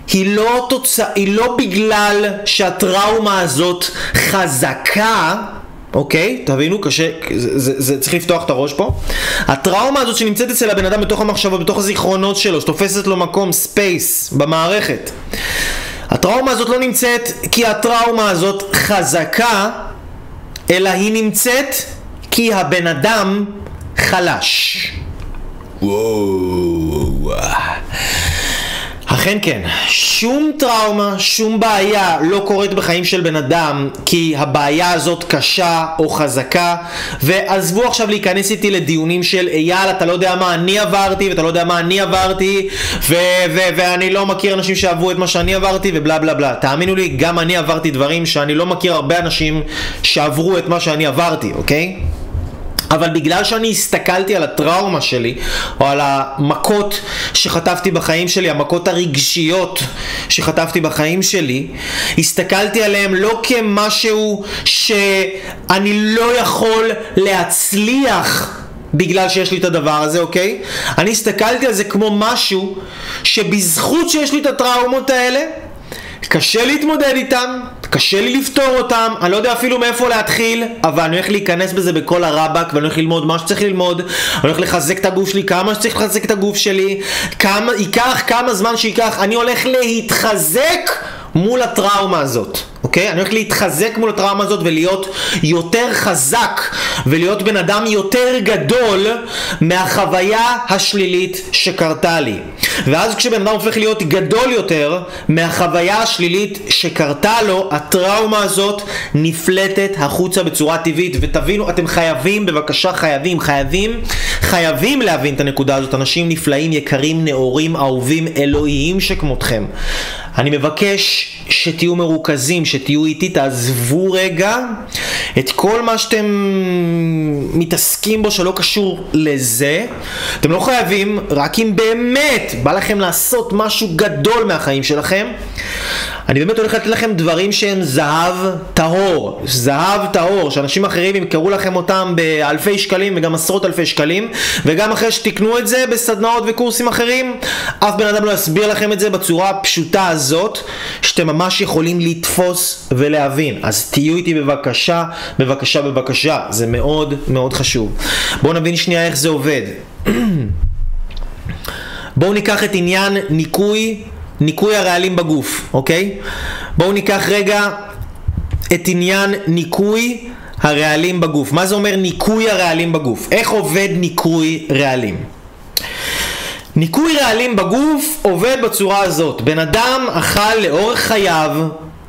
היא לא, תוצא, היא לא בגלל שהטראומה הזאת חזקה, אוקיי? תבינו, קשה, זה, זה, זה צריך לפתוח את הראש פה. הטראומה הזאת שנמצאת אצל הבן אדם בתוך המחשבות, בתוך הזיכרונות שלו, שתופסת לו מקום, space, במערכת. הטראומה הזאת לא נמצאת כי הטראומה הזאת חזקה, אלא היא נמצאת כי הבן אדם חלש. וואו. אכן כן, שום טראומה, שום בעיה לא קורית בחיים של בן אדם כי הבעיה הזאת קשה או חזקה. ועזבו עכשיו להיכנס איתי לדיונים של אייל אתה לא יודע מה אני עברתי ואתה לא יודע מה אני עברתי ו- ו- ואני לא מכיר אנשים שעברו את מה שאני עברתי ובלה בלה בלה. תאמינו לי גם אני עברתי דברים שאני לא מכיר הרבה אנשים שעברו את מה שאני עברתי אוקיי? אבל בגלל שאני הסתכלתי על הטראומה שלי, או על המכות שחטפתי בחיים שלי, המכות הרגשיות שחטפתי בחיים שלי, הסתכלתי עליהם לא כמשהו שאני לא יכול להצליח בגלל שיש לי את הדבר הזה, אוקיי? אני הסתכלתי על זה כמו משהו שבזכות שיש לי את הטראומות האלה, קשה להתמודד איתם, קשה לי לפתור אותם, אני לא יודע אפילו מאיפה להתחיל, אבל אני הולך להיכנס בזה בכל הרבאק, ואני הולך ללמוד מה שצריך ללמוד, אני הולך לחזק את הגוף שלי כמה שצריך לחזק את הגוף שלי, כמה, ייקח כמה זמן שייקח, אני הולך להתחזק מול הטראומה הזאת. אוקיי? אני הולך להתחזק מול הטראומה הזאת ולהיות יותר חזק ולהיות בן אדם יותר גדול מהחוויה השלילית שקרתה לי. ואז כשבן אדם הופך להיות גדול יותר מהחוויה השלילית שקרתה לו, הטראומה הזאת נפלטת החוצה בצורה טבעית. ותבינו, אתם חייבים, בבקשה חייבים, חייבים, חייבים להבין את הנקודה הזאת. אנשים נפלאים, יקרים, נאורים, אהובים, אלוהיים שכמותכם. אני מבקש שתהיו מרוכזים, שתהיו איתי, תעזבו רגע את כל מה שאתם מתעסקים בו שלא קשור לזה. אתם לא חייבים, רק אם באמת בא לכם לעשות משהו גדול מהחיים שלכם. אני באמת הולך לתת לכם דברים שהם זהב טהור, זהב טהור, שאנשים אחרים ימכרו לכם אותם באלפי שקלים וגם עשרות אלפי שקלים, וגם אחרי שתקנו את זה בסדנאות וקורסים אחרים, אף בן אדם לא יסביר לכם את זה בצורה הפשוטה הזאת, שאתם ממש יכולים לתפוס ולהבין. אז תהיו איתי בבקשה, בבקשה, בבקשה, זה מאוד מאוד חשוב. בואו נבין שנייה איך זה עובד. בואו ניקח את עניין ניקוי ניקוי הרעלים בגוף, אוקיי? בואו ניקח רגע את עניין ניקוי הרעלים בגוף. מה זה אומר ניקוי הרעלים בגוף? איך עובד ניקוי רעלים? ניקוי רעלים בגוף עובד בצורה הזאת. בן אדם אכל לאורך חייו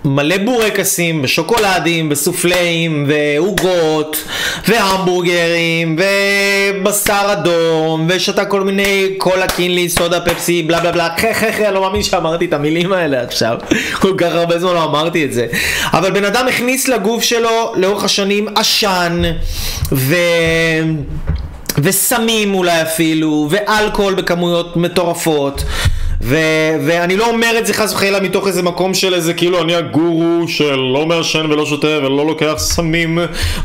מלא בורקסים, ושוקולדים, וסופלאים, ועוגות, והמבורגרים, ובשר אדום, ושתה כל מיני קולה קינלי, סודה, פפסי, בלה בלה בלה, חי חי חי, לא מאמין שאמרתי את המילים האלה עכשיו, כל כך הרבה זמן לא אמרתי את זה. אבל בן אדם הכניס לגוף שלו לאורך השנים עשן, ו... וסמים אולי אפילו, ואלכוהול בכמויות מטורפות. ו- ואני לא אומר את זה חס וחלילה מתוך איזה מקום של איזה כאילו אני הגורו שלא מעשן ולא שותה ולא לוקח סמים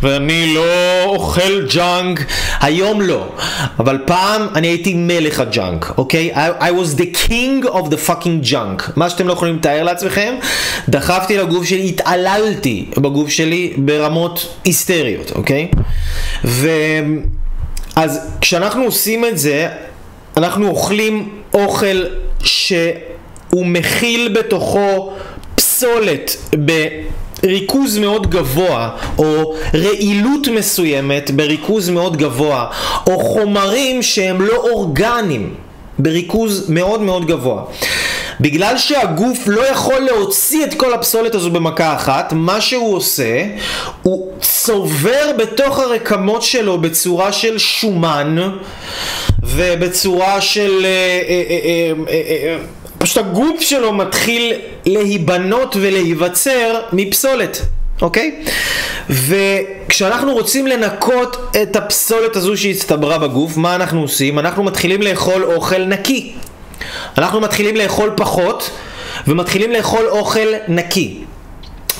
ואני לא אוכל ג'אנק היום לא אבל פעם אני הייתי מלך הג'אנק אוקיי? I, I was the king of the fucking junk מה שאתם לא יכולים לתאר לעצמכם דחפתי לגוף שלי, התעללתי בגוף שלי ברמות היסטריות אוקיי? ו... אז כשאנחנו עושים את זה אנחנו אוכלים אוכל שהוא מכיל בתוכו פסולת בריכוז מאוד גבוה, או רעילות מסוימת בריכוז מאוד גבוה, או חומרים שהם לא אורגניים בריכוז מאוד מאוד גבוה. בגלל שהגוף לא יכול להוציא את כל הפסולת הזו במכה אחת, מה שהוא עושה, הוא צובר בתוך הרקמות שלו בצורה של שומן ובצורה של... אה, אה, אה, פשוט הגוף שלו מתחיל להיבנות ולהיווצר מפסולת. אוקיי? וכשאנחנו רוצים לנקות את הפסולת הזו שהצטברה בגוף, מה אנחנו עושים? אנחנו מתחילים לאכול אוכל נקי. אנחנו מתחילים לאכול פחות ומתחילים לאכול אוכל נקי.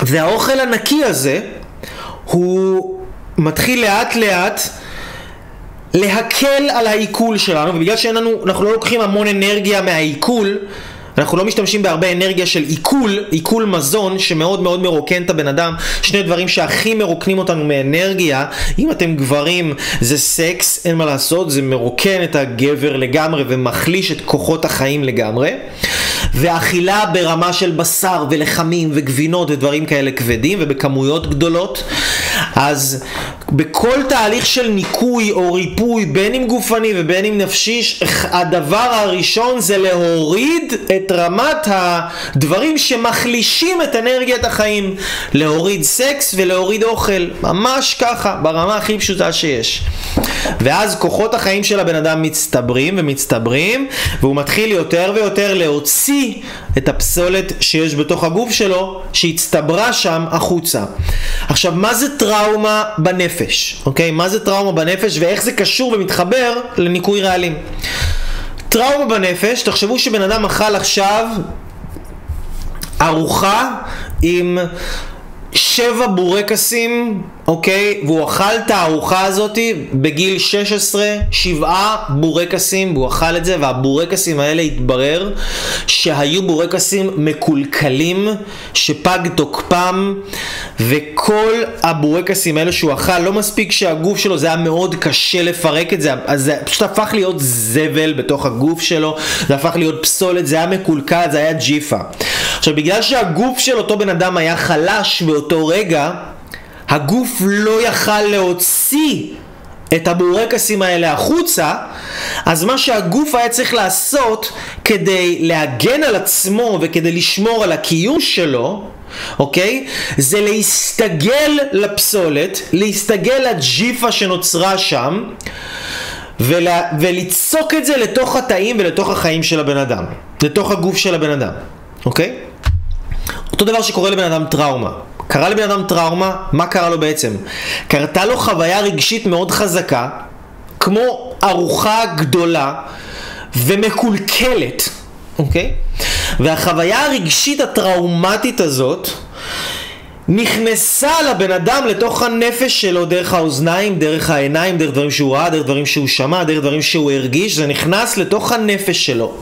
והאוכל הנקי הזה הוא מתחיל לאט לאט להקל על העיכול שלנו, ובגלל שאנחנו לא לוקחים המון אנרגיה מהעיכול, אנחנו לא משתמשים בהרבה אנרגיה של עיכול, עיכול מזון שמאוד מאוד מרוקן את הבן אדם. שני דברים שהכי מרוקנים אותנו מאנרגיה, אם אתם גברים זה סקס, אין מה לעשות, זה מרוקן את הגבר לגמרי ומחליש את כוחות החיים לגמרי. ואכילה ברמה של בשר ולחמים וגבינות ודברים כאלה כבדים ובכמויות גדולות. אז בכל תהליך של ניקוי או ריפוי, בין אם גופני ובין אם נפשי, הדבר הראשון זה להוריד את רמת הדברים שמחלישים את אנרגיית החיים. להוריד סקס ולהוריד אוכל, ממש ככה, ברמה הכי פשוטה שיש. ואז כוחות החיים של הבן אדם מצטברים ומצטברים, והוא מתחיל יותר ויותר להוציא את הפסולת שיש בתוך הגוף שלו, שהצטברה שם החוצה. עכשיו, מה זה טראומה בנפש? אוקיי? מה זה טראומה בנפש ואיך זה קשור ומתחבר לניקוי רעלים? טראומה בנפש, תחשבו שבן אדם אכל עכשיו ארוחה עם שבע בורקסים, אוקיי? והוא אכל את הארוחה הזאת בגיל 16, שבעה בורקסים, והוא אכל את זה, והבורקסים האלה התברר שהיו בורקסים מקולקלים, שפג תוקפם, וכל הבורקסים האלה שהוא אכל, לא מספיק שהגוף שלו, זה היה מאוד קשה לפרק את זה, אז זה פשוט הפך להיות זבל בתוך הגוף שלו, זה הפך להיות פסולת, זה היה מקולקל, זה היה ג'יפה. עכשיו, בגלל שהגוף של אותו בן אדם היה חלש באותו רגע, הגוף לא יכל להוציא את הבורקסים האלה החוצה, אז מה שהגוף היה צריך לעשות כדי להגן על עצמו וכדי לשמור על הקיום שלו, אוקיי? זה להסתגל לפסולת, להסתגל לג'יפה שנוצרה שם, ולה, וליצוק את זה לתוך התאים ולתוך החיים של הבן אדם, לתוך הגוף של הבן אדם, אוקיי? אותו דבר שקורה לבן אדם טראומה. קרה לבן אדם טראומה, מה קרה לו בעצם? קרתה לו חוויה רגשית מאוד חזקה, כמו ארוחה גדולה ומקולקלת, אוקיי? והחוויה הרגשית הטראומטית הזאת נכנסה לבן אדם לתוך הנפש שלו דרך האוזניים, דרך העיניים, דרך דברים שהוא ראה, דרך דברים שהוא שמע, דרך דברים שהוא הרגיש, זה נכנס לתוך הנפש שלו.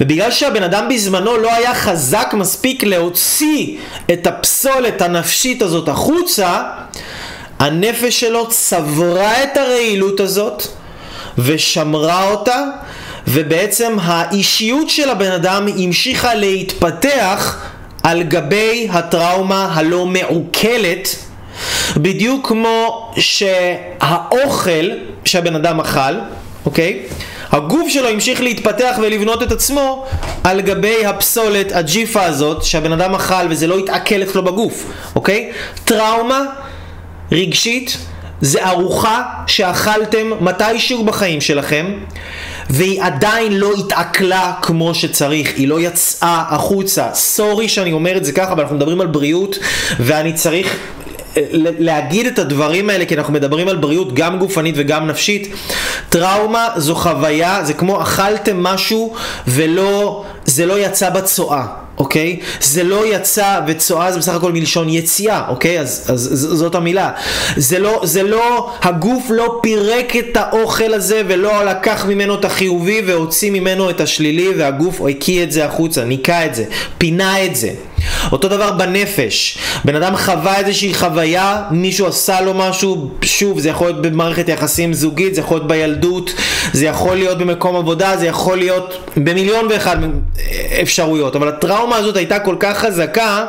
ובגלל שהבן אדם בזמנו לא היה חזק מספיק להוציא את הפסולת הנפשית הזאת החוצה, הנפש שלו צברה את הרעילות הזאת ושמרה אותה ובעצם האישיות של הבן אדם המשיכה להתפתח על גבי הטראומה הלא מעוקלת, בדיוק כמו שהאוכל שהבן אדם אכל, אוקיי? הגוף שלו המשיך להתפתח ולבנות את עצמו על גבי הפסולת, הג'יפה הזאת, שהבן אדם אכל וזה לא התעכל אצלו בגוף, אוקיי? טראומה רגשית זה ארוחה שאכלתם מתישהו בחיים שלכם והיא עדיין לא התעכלה כמו שצריך, היא לא יצאה החוצה. סורי שאני אומר את זה ככה, אבל אנחנו מדברים על בריאות ואני צריך להגיד את הדברים האלה כי אנחנו מדברים על בריאות גם גופנית וגם נפשית. טראומה זו חוויה, זה כמו אכלתם משהו ולא, זה לא יצא בצואה. אוקיי? זה לא יצא, וצואה זה בסך הכל מלשון יציאה, אוקיי? אז, אז זאת המילה. זה לא, זה לא, הגוף לא פירק את האוכל הזה ולא לקח ממנו את החיובי והוציא ממנו את השלילי והגוף הקיא את זה החוצה, ניקה את זה, פינה את זה. אותו דבר בנפש, בן אדם חווה איזושהי חוויה, מישהו עשה לו משהו, שוב, זה יכול להיות במערכת יחסים זוגית, זה יכול להיות בילדות, זה יכול להיות במקום עבודה, זה יכול להיות במיליון ואחד אפשרויות, אבל הטראומה הזאת הייתה כל כך חזקה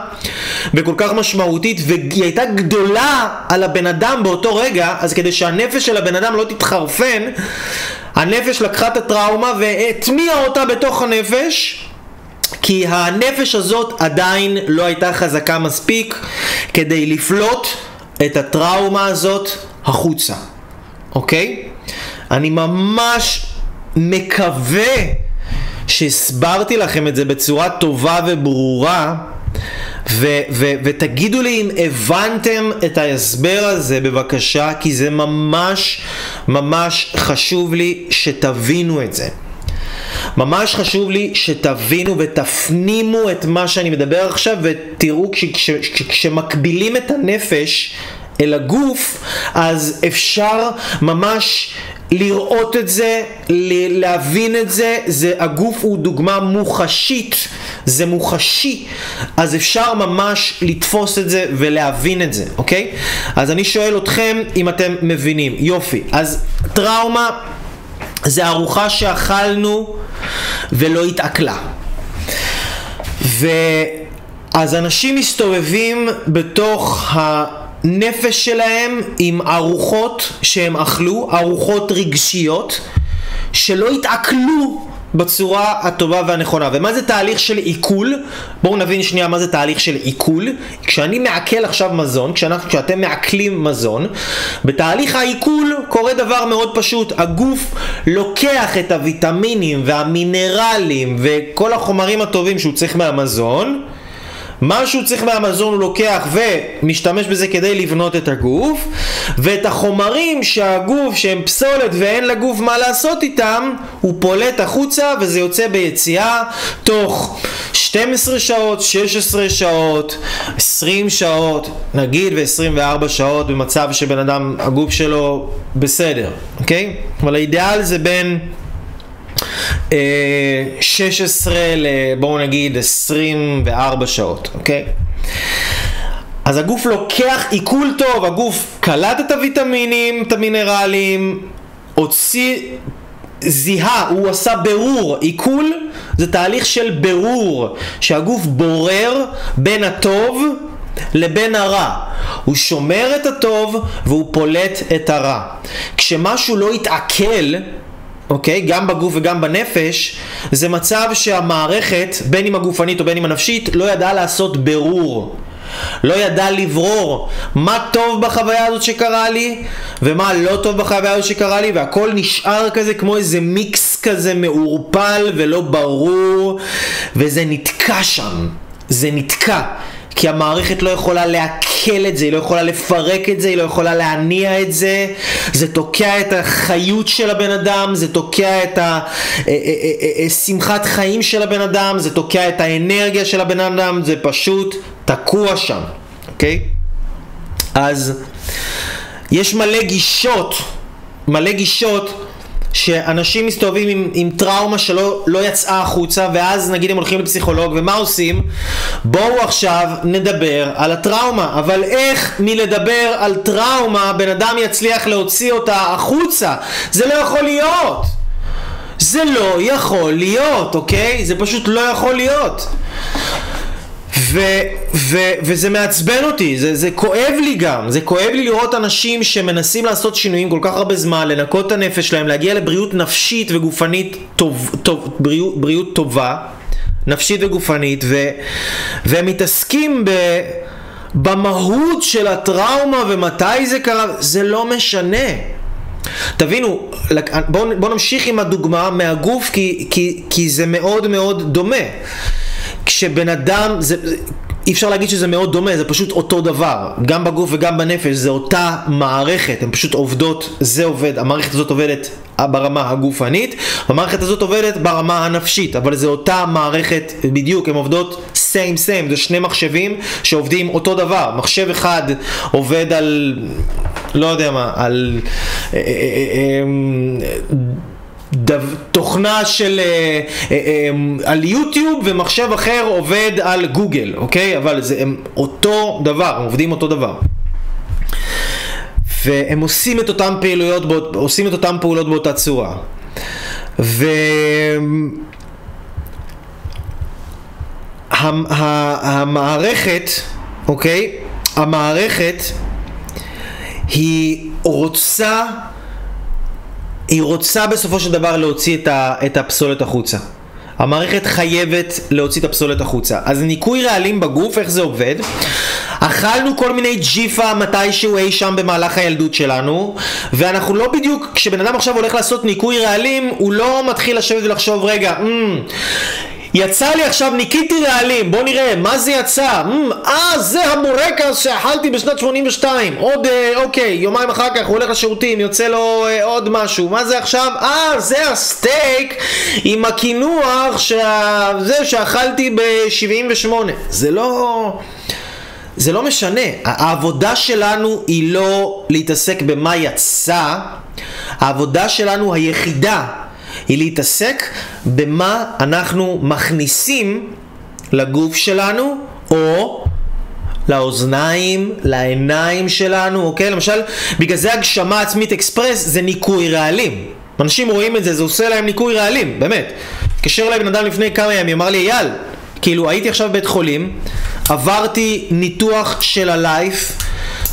וכל כך משמעותית, והיא הייתה גדולה על הבן אדם באותו רגע, אז כדי שהנפש של הבן אדם לא תתחרפן, הנפש לקחה את הטראומה והטמיעה אותה בתוך הנפש כי הנפש הזאת עדיין לא הייתה חזקה מספיק כדי לפלוט את הטראומה הזאת החוצה, אוקיי? אני ממש מקווה שהסברתי לכם את זה בצורה טובה וברורה ו- ו- ותגידו לי אם הבנתם את ההסבר הזה בבקשה כי זה ממש ממש חשוב לי שתבינו את זה. ממש חשוב לי שתבינו ותפנימו את מה שאני מדבר עכשיו ותראו כש, כש, כש, כשמקבילים את הנפש אל הגוף, אז אפשר ממש לראות את זה, להבין את זה, זה הגוף הוא דוגמה מוחשית, זה מוחשי, אז אפשר ממש לתפוס את זה ולהבין את זה, אוקיי? אז אני שואל אתכם אם אתם מבינים. יופי, אז טראומה זה ארוחה שאכלנו ולא התעכלה. ואז אנשים מסתובבים בתוך הנפש שלהם עם ארוחות שהם אכלו, ארוחות רגשיות, שלא יתעכלו בצורה הטובה והנכונה. ומה זה תהליך של עיכול? בואו נבין שנייה מה זה תהליך של עיכול. כשאני מעכל עכשיו מזון, כשאנחנו, כשאתם מעכלים מזון, בתהליך העיכול קורה דבר מאוד פשוט. הגוף לוקח את הוויטמינים והמינרלים וכל החומרים הטובים שהוא צריך מהמזון, מה שהוא צריך מהמזון הוא לוקח ומשתמש בזה כדי לבנות את הגוף ואת החומרים שהגוף שהם פסולת ואין לגוף מה לעשות איתם הוא פולט החוצה וזה יוצא ביציאה תוך 12 שעות, 16 שעות, 20 שעות נגיד ו-24 שעות במצב שבן אדם הגוף שלו בסדר, אוקיי? אבל האידיאל זה בין 16 ל... בואו נגיד 24 שעות, אוקיי? אז הגוף לוקח עיכול טוב, הגוף קלט את הוויטמינים, את המינרלים, הוציא, זיהה, הוא עשה ברור, עיכול זה תהליך של ברור, שהגוף בורר בין הטוב לבין הרע. הוא שומר את הטוב והוא פולט את הרע. כשמשהו לא יתעכל, אוקיי? גם בגוף וגם בנפש, זה מצב שהמערכת, בין אם הגופנית או בין אם הנפשית, לא ידעה לעשות ברור. לא ידע לברור מה טוב בחוויה הזאת שקרה לי ומה לא טוב בחוויה הזאת שקרה לי והכל נשאר כזה כמו איזה מיקס כזה מעורפל ולא ברור וזה נתקע שם, זה נתקע כי המערכת לא יכולה לעכל את זה, היא לא יכולה לפרק את זה, היא לא יכולה להניע את זה, זה תוקע את החיות של הבן אדם, זה תוקע את השמחת אה, אה, אה, חיים של הבן אדם, זה תוקע את האנרגיה של הבן אדם, זה פשוט תקוע שם, אוקיי? אז יש מלא גישות, מלא גישות שאנשים מסתובבים עם, עם טראומה שלא לא יצאה החוצה ואז נגיד הם הולכים לפסיכולוג ומה עושים? בואו עכשיו נדבר על הטראומה אבל איך מלדבר על טראומה בן אדם יצליח להוציא אותה החוצה? זה לא יכול להיות! זה לא יכול להיות, אוקיי? זה פשוט לא יכול להיות ו, ו, וזה מעצבן אותי, זה, זה כואב לי גם, זה כואב לי לראות אנשים שמנסים לעשות שינויים כל כך הרבה זמן, לנקות את הנפש שלהם, להגיע לבריאות נפשית וגופנית טוב, טוב, בריאות, בריאות טובה, נפשית וגופנית, ו, והם מתעסקים ב... במהות של הטראומה ומתי זה קרה, זה לא משנה. תבינו, בואו בוא נמשיך עם הדוגמה מהגוף כי, כי, כי זה מאוד מאוד דומה. כשבן אדם, זה, אי אפשר להגיד שזה מאוד דומה, זה פשוט אותו דבר. גם בגוף וגם בנפש, זה אותה מערכת, הן פשוט עובדות, זה עובד, המערכת הזאת עובדת ברמה הגופנית, המערכת הזאת עובדת ברמה הנפשית, אבל זה אותה מערכת בדיוק, הן עובדות same same, זה שני מחשבים שעובדים אותו דבר. מחשב אחד עובד על, לא יודע מה, על... דו, תוכנה של, אה, אה, אה, על יוטיוב ומחשב אחר עובד על גוגל, אוקיי? אבל זה הם אותו דבר, הם עובדים אותו דבר. והם עושים את אותם פעילויות, עושים את אותם פעולות באותה צורה. והמערכת, אוקיי? המערכת היא רוצה היא רוצה בסופו של דבר להוציא את, ה, את הפסולת החוצה. המערכת חייבת להוציא את הפסולת החוצה. אז ניקוי רעלים בגוף, איך זה עובד? אכלנו כל מיני ג'יפה מתישהו אי שם במהלך הילדות שלנו, ואנחנו לא בדיוק, כשבן אדם עכשיו הולך לעשות ניקוי רעלים, הוא לא מתחיל לשבת ולחשוב, רגע, mm, יצא לי עכשיו, ניקיתי רעלים, בוא נראה, מה זה יצא? Mm, אה, זה הבורקס שאכלתי בשנת 82. עוד, אה, אוקיי, יומיים אחר כך הוא הולך לשירותים, יוצא לו אה, עוד משהו. מה זה עכשיו? אה, זה הסטייק עם הקינוח, שה... זה שאכלתי ב-78. זה לא... זה לא משנה. העבודה שלנו היא לא להתעסק במה יצא, העבודה שלנו היחידה היא להתעסק במה אנחנו מכניסים לגוף שלנו, או לאוזניים, לעיניים שלנו, אוקיי? למשל, בגלל זה הגשמה עצמית אקספרס זה ניקוי רעלים. אנשים רואים את זה, זה עושה להם ניקוי רעלים, באמת. התקשר אליי בן אדם לפני כמה ימים, אמר לי, אייל, כאילו הייתי עכשיו בבית חולים, עברתי ניתוח של הלייף,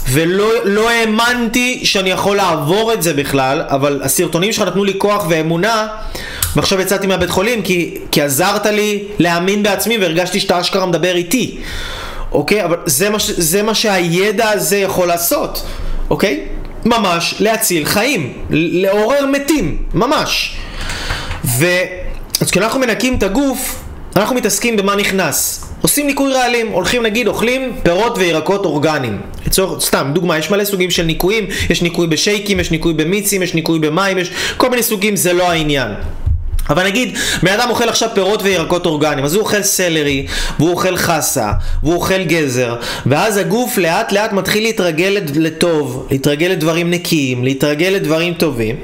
ולא לא האמנתי שאני יכול לעבור את זה בכלל, אבל הסרטונים שלך נתנו לי כוח ואמונה, ועכשיו יצאתי מהבית חולים כי, כי עזרת לי להאמין בעצמי והרגשתי שאתה אשכרה מדבר איתי, אוקיי? אבל זה מה, זה מה שהידע הזה יכול לעשות, אוקיי? ממש להציל חיים, לעורר מתים, ממש. ו... אז כשאנחנו מנקים את הגוף, אנחנו מתעסקים במה נכנס. עושים ניקוי רעלים, הולכים נגיד, אוכלים פירות וירקות אורגניים. לצורך, סתם, דוגמה, יש מלא סוגים של ניקויים, יש ניקוי בשייקים, יש ניקוי במיצים, יש ניקוי במים, יש כל מיני סוגים, זה לא העניין. אבל נגיד, בן אדם אוכל עכשיו פירות וירקות אורגניים, אז הוא אוכל סלרי, והוא אוכל חסה, והוא אוכל גזר, ואז הגוף לאט לאט מתחיל להתרגל לטוב, להתרגל לדברים נקיים, להתרגל לדברים טובים,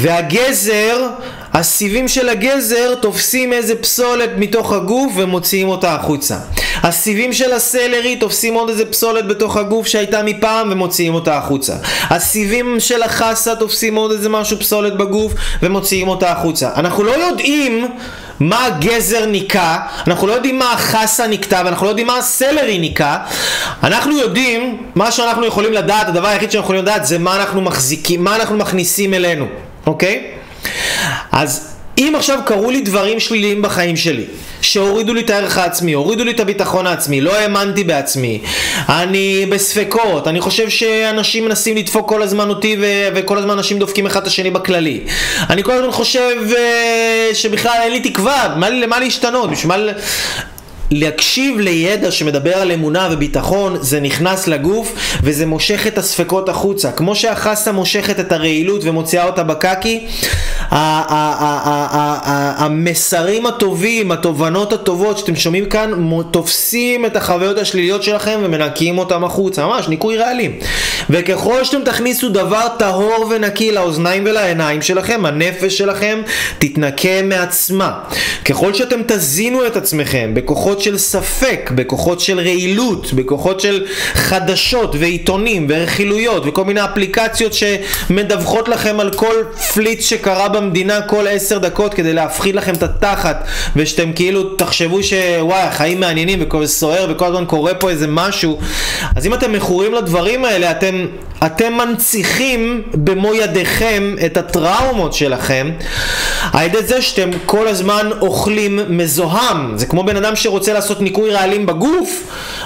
והגזר הסיבים של הגזר תופסים איזה פסולת מתוך הגוף ומוציאים אותה החוצה. הסיבים של הסלרי תופסים עוד איזה פסולת בתוך הגוף שהייתה מפעם ומוציאים אותה החוצה. הסיבים של החסה תופסים עוד איזה משהו פסולת בגוף ומוציאים אותה החוצה. אנחנו לא יודעים מה הגזר ניקה, אנחנו לא יודעים מה החסה נקטה ואנחנו לא יודעים מה הסלרי ניקה. אנחנו יודעים, מה שאנחנו יכולים לדעת, הדבר היחיד שאנחנו יכולים לדעת זה מה אנחנו מחזיקים, מה אנחנו מכניסים אלינו, אוקיי? אז אם עכשיו קרו לי דברים שליליים בחיים שלי, שהורידו לי את הערך העצמי, הורידו לי את הביטחון העצמי, לא האמנתי בעצמי, אני בספקות, אני חושב שאנשים מנסים לדפוק כל הזמן אותי ו- וכל הזמן אנשים דופקים אחד את השני בכללי. אני כל הזמן חושב uh, שבכלל אין לי תקווה, מה, למה להשתנות, בשביל מה... להקשיב לידע שמדבר על אמונה וביטחון זה נכנס לגוף וזה מושך את הספקות החוצה. כמו שהחסה מושכת את הרעילות ומוציאה אותה בקקי המסרים הטובים, התובנות הטובות שאתם שומעים כאן תופסים את החוויות השליליות שלכם ומנקים אותם החוצה. ממש ניקוי רעלים. וככל שאתם תכניסו דבר טהור ונקי לאוזניים ולעיניים שלכם הנפש שלכם תתנקה מעצמה. ככל שאתם תזינו את עצמכם בכוחות בכוחות של ספק, בכוחות של רעילות, בכוחות של חדשות ועיתונים ורכילויות וכל מיני אפליקציות שמדווחות לכם על כל פליץ שקרה במדינה כל עשר דקות כדי להפחיד לכם את התחת ושאתם כאילו תחשבו שוואי החיים מעניינים וכל סוער וכל הזמן קורה פה איזה משהו. אז אם אתם מכורים לדברים האלה אתם, אתם מנציחים במו ידיכם את הטראומות שלכם על ידי זה שאתם כל הזמן אוכלים מזוהם. זה כמו בן אדם שרוצה רוצה לעשות ניקוי רעלים בגוף,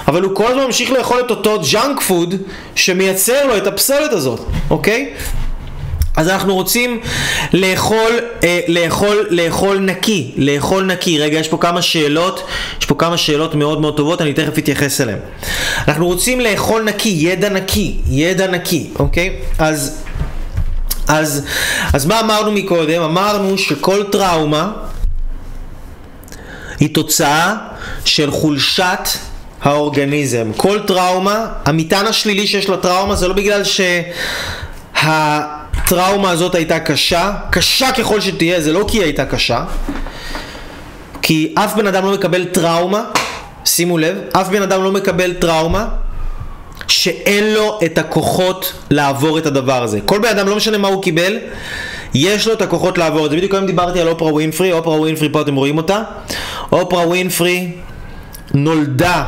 אבל הוא כל הזמן ממשיך לאכול את אותו ג'אנק פוד שמייצר לו את הפסולת הזאת, אוקיי? אז אנחנו רוצים לאכול, אה, לאכול, לאכול נקי, לאכול נקי. רגע, יש פה כמה שאלות, יש פה כמה שאלות מאוד מאוד טובות, אני תכף אתייחס אליהן. אנחנו רוצים לאכול נקי, ידע נקי, ידע נקי, אוקיי? אז, אז, אז מה אמרנו מקודם? אמרנו שכל טראומה היא תוצאה של חולשת האורגניזם. כל טראומה, המטען השלילי שיש לטראומה זה לא בגלל שהטראומה הזאת הייתה קשה, קשה ככל שתהיה, זה לא כי היא הייתה קשה, כי אף בן אדם לא מקבל טראומה, שימו לב, אף בן אדם לא מקבל טראומה שאין לו את הכוחות לעבור את הדבר הזה. כל בן אדם, לא משנה מה הוא קיבל, יש לו את הכוחות לעבור את זה. בדיוק היום דיברתי על אופרה ווינפרי, אופרה ווינפרי פה אתם רואים אותה. אופרה ווינפרי נולדה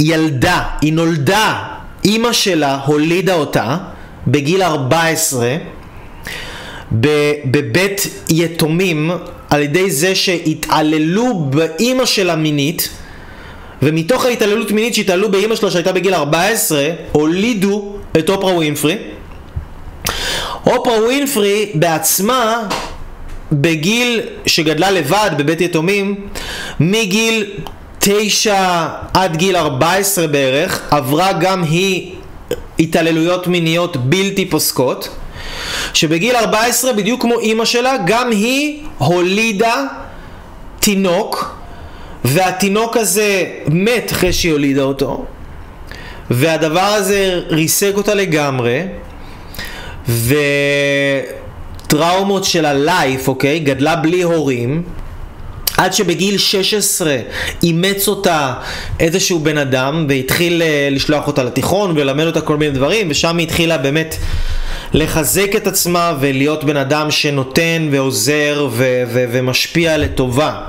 לילדה, היא נולדה, אימא שלה הולידה אותה בגיל 14 בבית יתומים על ידי זה שהתעללו באימא שלה מינית ומתוך ההתעללות מינית שהתעללו באימא שלו שהייתה בגיל 14 הולידו את אופרה ווינפרי אופרה ווינפרי בעצמה בגיל שגדלה לבד בבית יתומים מגיל תשע עד גיל 14 בערך עברה גם היא התעללויות מיניות בלתי פוסקות שבגיל 14 בדיוק כמו אימא שלה גם היא הולידה תינוק והתינוק הזה מת אחרי שהיא הולידה אותו והדבר הזה ריסק אותה לגמרי וטראומות של הלייף, אוקיי? גדלה בלי הורים עד שבגיל 16 אימץ אותה איזשהו בן אדם והתחיל אה, לשלוח אותה לתיכון וללמד אותה כל מיני דברים ושם היא התחילה באמת לחזק את עצמה ולהיות בן אדם שנותן ועוזר ו- ו- ומשפיע לטובה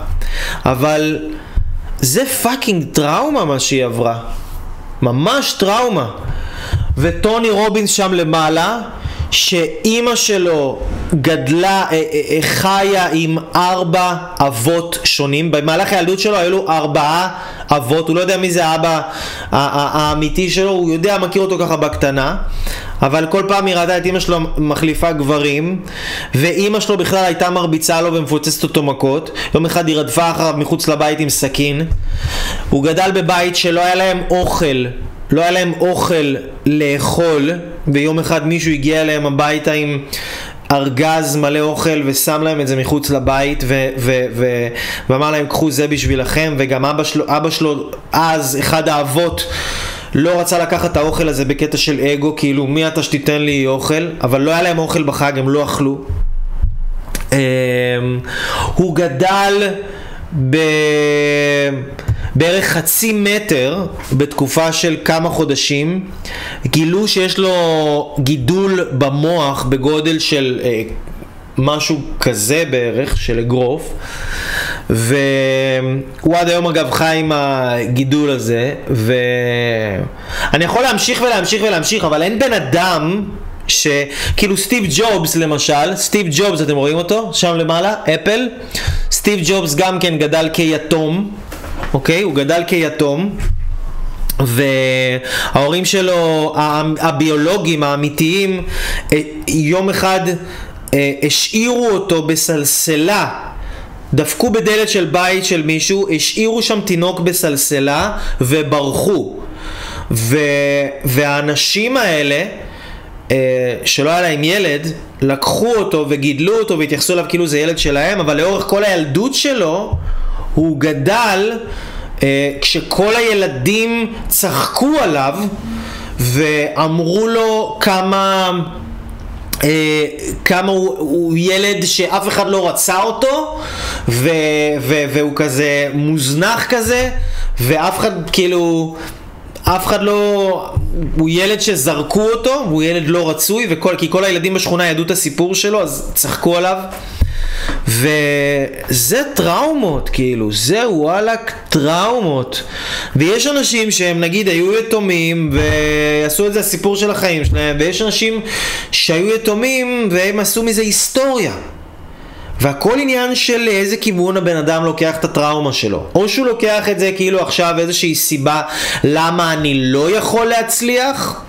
אבל זה fucking טראומה מה שהיא עברה ממש טראומה. וטוני רובינס שם למעלה, שאימא שלו גדלה, אה, אה, חיה עם ארבע אבות שונים. במהלך הילדות שלו היו לו ארבעה אבות, הוא לא יודע מי זה האבא האמיתי שלו, הוא יודע, מכיר אותו ככה בקטנה. אבל כל פעם הוא ראה את אימא שלו מחליפה גברים, ואימא שלו בכלל הייתה מרביצה לו ומפוצצת אותו מכות. יום אחד היא רדפה אחריו מחוץ לבית עם סכין. הוא גדל בבית שלא היה להם אוכל, לא היה להם אוכל לאכול, ויום אחד מישהו הגיע אליהם הביתה עם ארגז מלא אוכל ושם להם את זה מחוץ לבית ו- ו- ו- ואמר להם קחו זה בשבילכם וגם אבא שלו, אבא שלו אז אחד האבות לא רצה לקחת את האוכל הזה בקטע של אגו, כאילו מי אתה שתיתן לי אוכל, אבל לא היה להם אוכל בחג, הם לא אכלו. אמ, הוא גדל ב... בערך חצי מטר בתקופה של כמה חודשים. גילו שיש לו גידול במוח בגודל של אה, משהו כזה בערך, של אגרוף. והוא עד היום אגב חי עם הגידול הזה, ואני יכול להמשיך ולהמשיך ולהמשיך, אבל אין בן אדם שכאילו סטיב ג'ובס למשל, סטיב ג'ובס אתם רואים אותו? שם למעלה, אפל, סטיב ג'ובס גם כן גדל כיתום, אוקיי? הוא גדל כיתום. וההורים שלו, הביולוגים האמיתיים, אה, יום אחד אה, השאירו אותו בסלסלה דפקו בדלת של בית של מישהו, השאירו שם תינוק בסלסלה וברחו. ו... והאנשים האלה, אה, שלא היה להם ילד, לקחו אותו וגידלו אותו והתייחסו אליו כאילו זה ילד שלהם, אבל לאורך כל הילדות שלו הוא גדל אה, כשכל הילדים צחקו עליו ואמרו לו כמה... אה, כמה הוא, הוא ילד שאף אחד לא רצה אותו ו, ו, והוא כזה מוזנח כזה ואף אחד כאילו אף אחד לא... הוא ילד שזרקו אותו, הוא ילד לא רצוי, וכל, כי כל הילדים בשכונה ידעו את הסיפור שלו, אז צחקו עליו. וזה טראומות, כאילו, זה וואלאק טראומות. ויש אנשים שהם נגיד היו יתומים ועשו את זה הסיפור של החיים שלהם, ויש אנשים שהיו יתומים והם עשו מזה היסטוריה. והכל עניין של איזה כיוון הבן אדם לוקח את הטראומה שלו. או שהוא לוקח את זה כאילו עכשיו איזושהי סיבה למה אני לא יכול להצליח,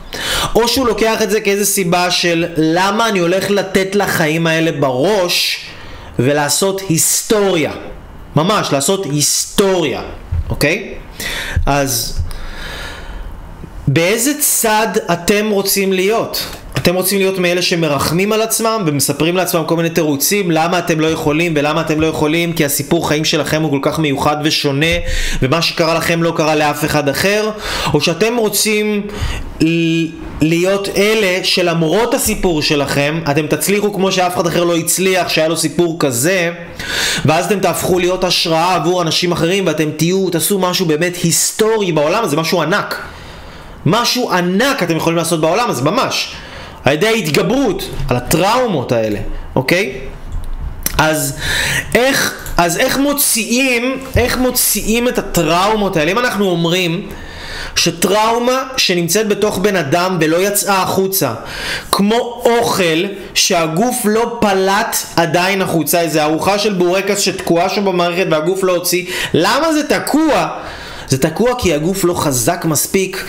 או שהוא לוקח את זה כאיזה סיבה של למה אני הולך לתת לחיים האלה בראש ולעשות היסטוריה. ממש, לעשות היסטוריה, אוקיי? אז באיזה צד אתם רוצים להיות? אתם רוצים להיות מאלה שמרחמים על עצמם ומספרים לעצמם כל מיני תירוצים למה אתם לא יכולים ולמה אתם לא יכולים כי הסיפור חיים שלכם הוא כל כך מיוחד ושונה ומה שקרה לכם לא קרה לאף אחד אחר או שאתם רוצים להיות אלה שלמרות הסיפור שלכם אתם תצליחו כמו שאף אחד אחר לא הצליח שהיה לו סיפור כזה ואז אתם תהפכו להיות השראה עבור אנשים אחרים ואתם תהיו, תעשו משהו באמת היסטורי בעולם הזה, משהו ענק. משהו ענק אתם יכולים לעשות בעולם הזה, ממש על ידי ההתגברות על הטראומות האלה, אוקיי? אז איך, אז איך מוציאים, איך מוציאים את הטראומות האלה? אם אנחנו אומרים שטראומה שנמצאת בתוך בן אדם ולא יצאה החוצה, כמו אוכל שהגוף לא פלט עדיין החוצה, איזה ארוחה של בורקס שתקועה שם במערכת והגוף לא הוציא, למה זה תקוע? זה תקוע כי הגוף לא חזק מספיק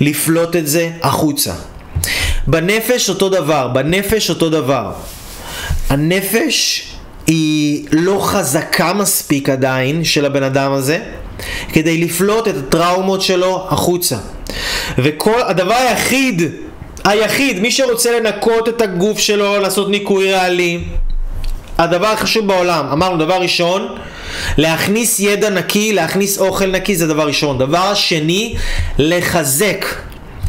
לפלוט את זה החוצה. בנפש אותו דבר, בנפש אותו דבר. הנפש היא לא חזקה מספיק עדיין של הבן אדם הזה כדי לפלוט את הטראומות שלו החוצה. וכל הדבר היחיד, היחיד, מי שרוצה לנקות את הגוף שלו, לעשות ניקוי רעלי, הדבר החשוב בעולם, אמרנו דבר ראשון, להכניס ידע נקי, להכניס אוכל נקי זה דבר ראשון. דבר שני, לחזק.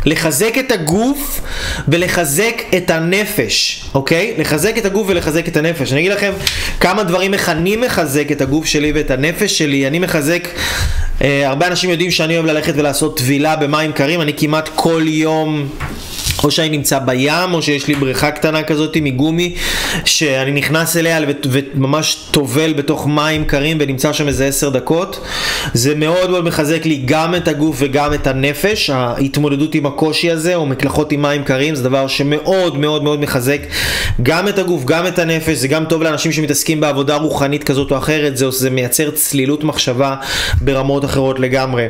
לחזק את הגוף ולחזק את הנפש, אוקיי? לחזק את הגוף ולחזק את הנפש. אני אגיד לכם כמה דברים איך אני מחזק את הגוף שלי ואת הנפש שלי. אני מחזק, אה, הרבה אנשים יודעים שאני אוהב ללכת ולעשות טבילה במים קרים, אני כמעט כל יום... או שאני נמצא בים, או שיש לי בריכה קטנה כזאת מגומי, שאני נכנס אליה וממש טובל בתוך מים קרים ונמצא שם איזה עשר דקות. זה מאוד מאוד מחזק לי גם את הגוף וגם את הנפש. ההתמודדות עם הקושי הזה, או מקלחות עם מים קרים, זה דבר שמאוד מאוד מאוד מחזק גם את הגוף, גם את הנפש. זה גם טוב לאנשים שמתעסקים בעבודה רוחנית כזאת או אחרת, זה, זה מייצר צלילות מחשבה ברמות אחרות לגמרי.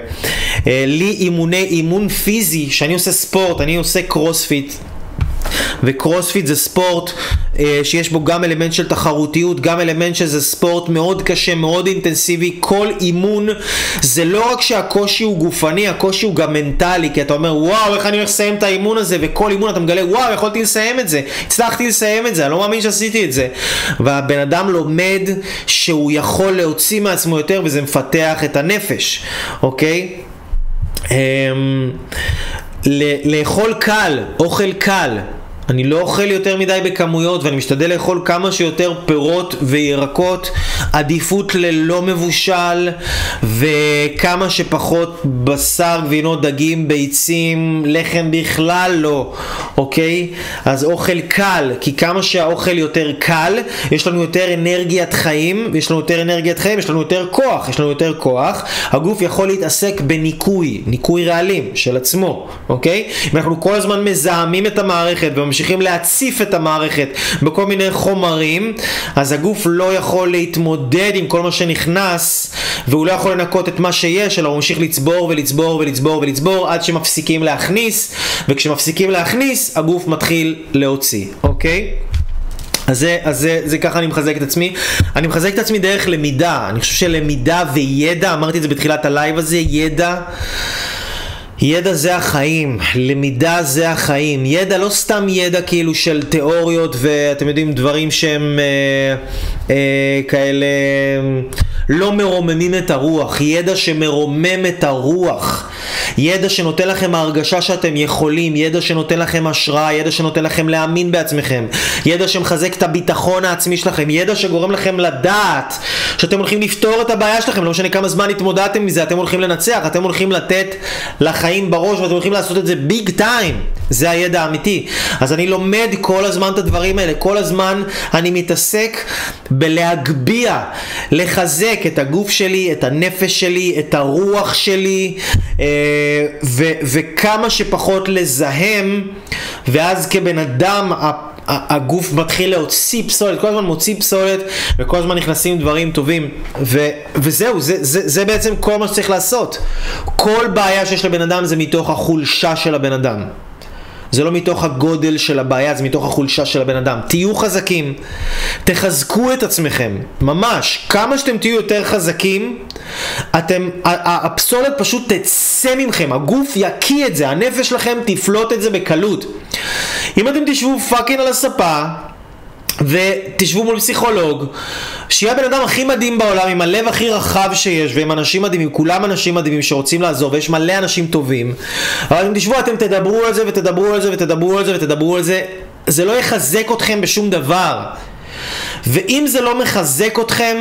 אה, לי אימוני, אימון פיזי, שאני עושה ספורט, אני עושה קרוספיט. וקרוספיט זה ספורט אה, שיש בו גם אלמנט של תחרותיות, גם אלמנט שזה ספורט מאוד קשה, מאוד אינטנסיבי. כל אימון זה לא רק שהקושי הוא גופני, הקושי הוא גם מנטלי, כי אתה אומר וואו איך אני הולך לסיים את האימון הזה, וכל אימון אתה מגלה וואו יכולתי לסיים את זה, הצלחתי לסיים את זה, אני לא מאמין שעשיתי את זה. והבן אדם לומד שהוא יכול להוציא מעצמו יותר וזה מפתח את הנפש, אוקיי? אמ, לאכול קל, אוכל קל. אני לא אוכל יותר מדי בכמויות ואני משתדל לאכול כמה שיותר פירות וירקות, עדיפות ללא מבושל וכמה שפחות בשר, גבינות, דגים, ביצים, לחם בכלל לא, אוקיי? אז אוכל קל, כי כמה שהאוכל יותר קל, יש לנו יותר אנרגיית חיים, יש לנו יותר אנרגיית חיים, יש לנו יותר כוח, יש לנו יותר כוח, הגוף יכול להתעסק בניקוי, ניקוי רעלים של עצמו, אוקיי? אם אנחנו כל הזמן מזהמים את המערכת ממשיכים להציף את המערכת בכל מיני חומרים, אז הגוף לא יכול להתמודד עם כל מה שנכנס, והוא לא יכול לנקות את מה שיש, אלא הוא ממשיך לצבור ולצבור ולצבור ולצבור עד שמפסיקים להכניס, וכשמפסיקים להכניס, הגוף מתחיל להוציא, אוקיי? אז, זה, אז זה, זה ככה אני מחזק את עצמי. אני מחזק את עצמי דרך למידה. אני חושב שלמידה וידע, אמרתי את זה בתחילת הלייב הזה, ידע ידע זה החיים, למידה זה החיים. ידע לא סתם ידע כאילו של תיאוריות ואתם יודעים דברים שהם אה, אה, כאלה לא מרוממים את הרוח. ידע שמרומם את הרוח. ידע שנותן לכם ההרגשה שאתם יכולים, ידע שנותן לכם השראה, ידע שנותן לכם להאמין בעצמכם, ידע שמחזק את הביטחון העצמי שלכם, ידע שגורם לכם לדעת שאתם הולכים לפתור את הבעיה שלכם, לא משנה כמה זמן התמודדתם מזה, אתם הולכים לנצח, אתם הולכים לתת לחיים בראש ואתם הולכים לעשות את זה ביג טיים. זה הידע האמיתי. אז אני לומד כל הזמן את הדברים האלה, כל הזמן אני מתעסק בלהגביה, לחזק את הגוף שלי, את הנפש שלי, את הרוח שלי, אה, ו- וכמה שפחות לזהם, ואז כבן אדם הגוף מתחיל להוציא פסולת, כל הזמן מוציא פסולת וכל הזמן נכנסים דברים טובים ו- וזהו, זה, זה, זה בעצם כל מה שצריך לעשות. כל בעיה שיש לבן אדם זה מתוך החולשה של הבן אדם. זה לא מתוך הגודל של הבעיה, זה מתוך החולשה של הבן אדם. תהיו חזקים, תחזקו את עצמכם, ממש. כמה שאתם תהיו יותר חזקים, אתם, הפסולת פשוט תצא מכם, הגוף יקיא את זה, הנפש שלכם תפלוט את זה בקלות. אם אתם תשבו fucking על הספה, ותשבו מול פסיכולוג, שיהיה הבן אדם הכי מדהים בעולם, עם הלב הכי רחב שיש, ועם אנשים מדהימים, כולם אנשים מדהימים שרוצים לעזור, ויש מלא אנשים טובים, אבל אם תשבו אתם תדברו על זה ותדברו על זה ותדברו על זה ותדברו על זה, זה לא יחזק אתכם בשום דבר. ואם זה לא מחזק אתכם,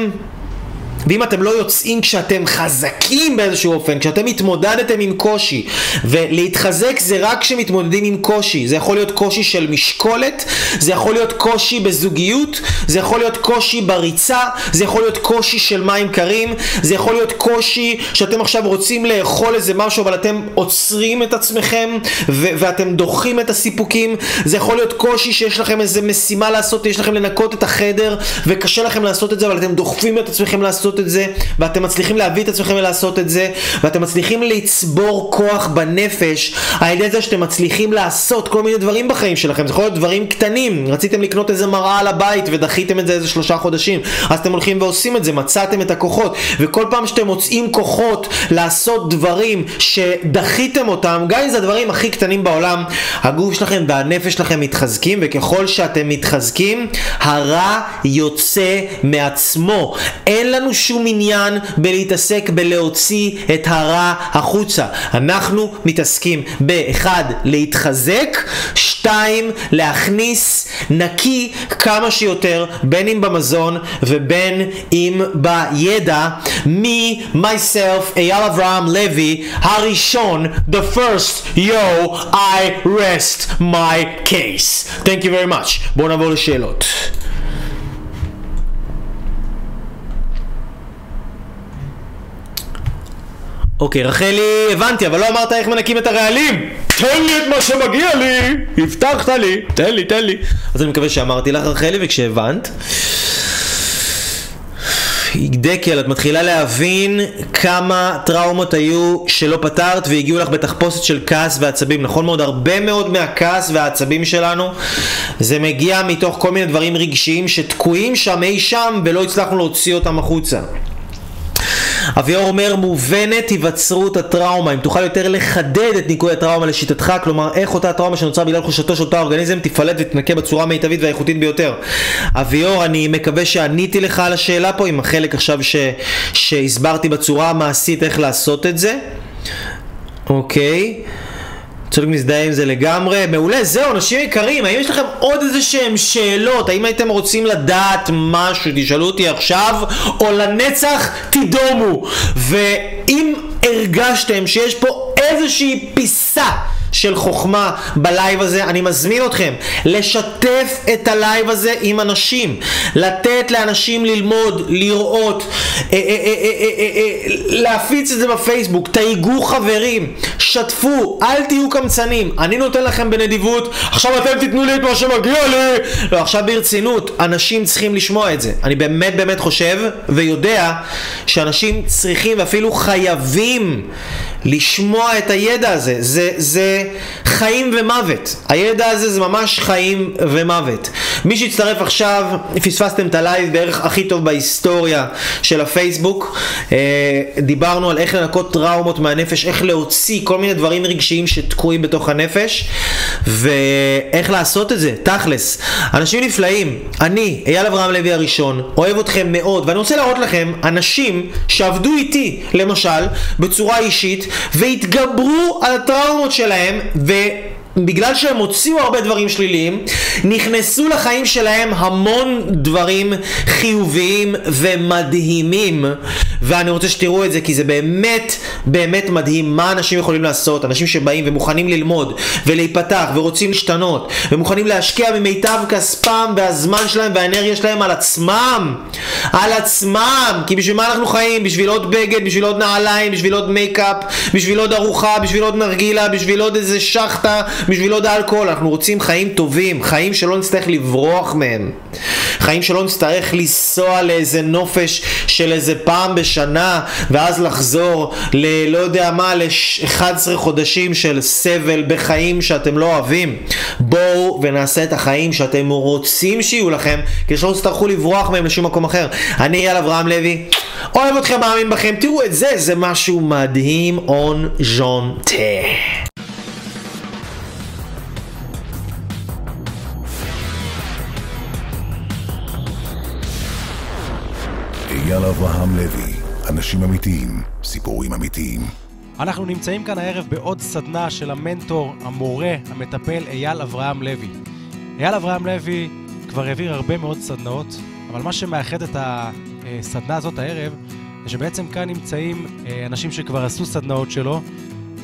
ואם אתם לא יוצאים כשאתם חזקים באיזשהו אופן, כשאתם התמודדתם עם קושי, ולהתחזק זה רק כשמתמודדים עם קושי. זה יכול להיות קושי של משקולת, זה יכול להיות קושי בזוגיות, זה יכול להיות קושי בריצה, זה יכול להיות קושי של מים קרים, זה יכול להיות קושי שאתם עכשיו רוצים לאכול איזה משהו, אבל אתם עוצרים את עצמכם, ו- ואתם דוחים את הסיפוקים, זה יכול להיות קושי שיש לכם איזה משימה לעשות, יש לכם לנקות את החדר, וקשה לכם לעשות את זה, אבל אתם דוחפים את עצמכם לעשות לעשות את זה, ואתם מצליחים להביא את עצמכם לעשות את זה, ואתם מצליחים לצבור כוח בנפש על ידי זה שאתם מצליחים לעשות כל מיני דברים בחיים שלכם. זה יכול להיות דברים קטנים, רציתם לקנות איזה מראה על הבית ודחיתם את זה איזה שלושה חודשים, אז אתם הולכים ועושים את זה, מצאתם את הכוחות, וכל פעם שאתם מוצאים כוחות לעשות דברים שדחיתם אותם, גם אם זה הדברים הכי קטנים בעולם, הגוף שלכם והנפש שלכם מתחזקים, וככל שאתם מתחזקים, הרע יוצא מעצמו. אין לנו שום עניין בלהתעסק בלהוציא את הרע החוצה. אנחנו מתעסקים באחד, להתחזק, שתיים, להכניס נקי כמה שיותר, בין אם במזון ובין אם בידע. מי, myself, אייל אברהם לוי, הראשון, the first, yo, I rest my case. Thank you very much. בואו נעבור לשאלות. אוקיי, רחלי, הבנתי, אבל לא אמרת איך מנקים את הרעלים! תן לי את מה שמגיע לי! הבטחת לי! תן לי, תן לי! אז אני מקווה שאמרתי לך, רחלי, וכשהבנת... דקל, את מתחילה להבין כמה טראומות היו שלא פתרת והגיעו לך בתחפושת של כעס ועצבים. נכון מאוד, הרבה מאוד מהכעס והעצבים שלנו זה מגיע מתוך כל מיני דברים רגשיים שתקועים שם אי שם ולא הצלחנו להוציא אותם החוצה. אביאור אומר מובנת היווצרות הטראומה. אם תוכל יותר לחדד את ניקוי הטראומה לשיטתך כלומר איך אותה טראומה שנוצרה בגלל חושתו של אותו האורגניזם תפלט ותתנקה בצורה המיטבית והאיכותית ביותר. אביאור אני מקווה שעניתי לך על השאלה פה עם החלק עכשיו ש... שהסברתי בצורה המעשית איך לעשות את זה. אוקיי צודק מזדהה עם זה לגמרי, מעולה, זהו, אנשים יקרים, האם יש לכם עוד איזה שהם שאלות? האם הייתם רוצים לדעת משהו? תשאלו אותי עכשיו, או לנצח תדומו. ואם הרגשתם שיש פה איזושהי פיסה של חוכמה בלייב הזה, אני מזמין אתכם לשתף את הלייב הזה עם אנשים, לתת לאנשים ללמוד, לראות, אה, אה, אה, להפיץ את זה בפייסבוק, תייגו חברים, שתפו, אל תהיו קמצנים, אני נותן לכם בנדיבות, עכשיו אתם תיתנו לי את מה שמגיע לי, לא, עכשיו ברצינות, אנשים צריכים לשמוע את זה, אני באמת באמת חושב ויודע שאנשים צריכים ואפילו חייבים לשמוע את הידע הזה, זה, זה חיים ומוות. הידע הזה זה ממש חיים ומוות. מי שהצטרף עכשיו, פספסתם את הלייב בערך הכי טוב בהיסטוריה של הפייסבוק. אה, דיברנו על איך לנקות טראומות מהנפש, איך להוציא כל מיני דברים רגשיים שתקועים בתוך הנפש, ואיך לעשות את זה, תכלס. אנשים נפלאים, אני, אייל אברהם לוי הראשון, אוהב אתכם מאוד, ואני רוצה להראות לכם אנשים שעבדו איתי, למשל, בצורה אישית, והתגברו על הטראומות שלהם, ו... בגלל שהם הוציאו הרבה דברים שליליים, נכנסו לחיים שלהם המון דברים חיוביים ומדהימים. ואני רוצה שתראו את זה כי זה באמת באמת מדהים מה אנשים יכולים לעשות. אנשים שבאים ומוכנים ללמוד ולהיפתח ורוצים להשתנות ומוכנים להשקיע ממיטב כספם והזמן שלהם והאנרגיה שלהם על עצמם. על עצמם. כי בשביל מה אנחנו חיים? בשביל עוד בגד, בשביל עוד נעליים, בשביל עוד מייקאפ, בשביל עוד ארוחה, בשביל עוד נרגילה, בשביל עוד איזה שחטה. בשביל עוד אלכוהול, אנחנו רוצים חיים טובים, חיים שלא נצטרך לברוח מהם, חיים שלא נצטרך לנסוע לאיזה נופש של איזה פעם בשנה, ואז לחזור ללא יודע מה, ל-11 חודשים של סבל בחיים שאתם לא אוהבים. בואו ונעשה את החיים שאתם רוצים שיהיו לכם, כדי שלא תצטרכו לברוח מהם לשום מקום אחר. אני אייל אברהם לוי, אוהב אתכם, מאמין בכם, תראו את זה, זה משהו מדהים, און ז'ון תה. אברהם לוי, אנשים אמיתיים, סיפורים אמיתיים. אנחנו נמצאים כאן הערב בעוד סדנה של המנטור, המורה, המטפל אייל אברהם לוי. אייל אברהם לוי כבר העביר הרבה מאוד סדנאות, אבל מה שמאחד את הסדנה הזאת הערב, זה שבעצם כאן נמצאים אה, אנשים שכבר עשו סדנאות שלו,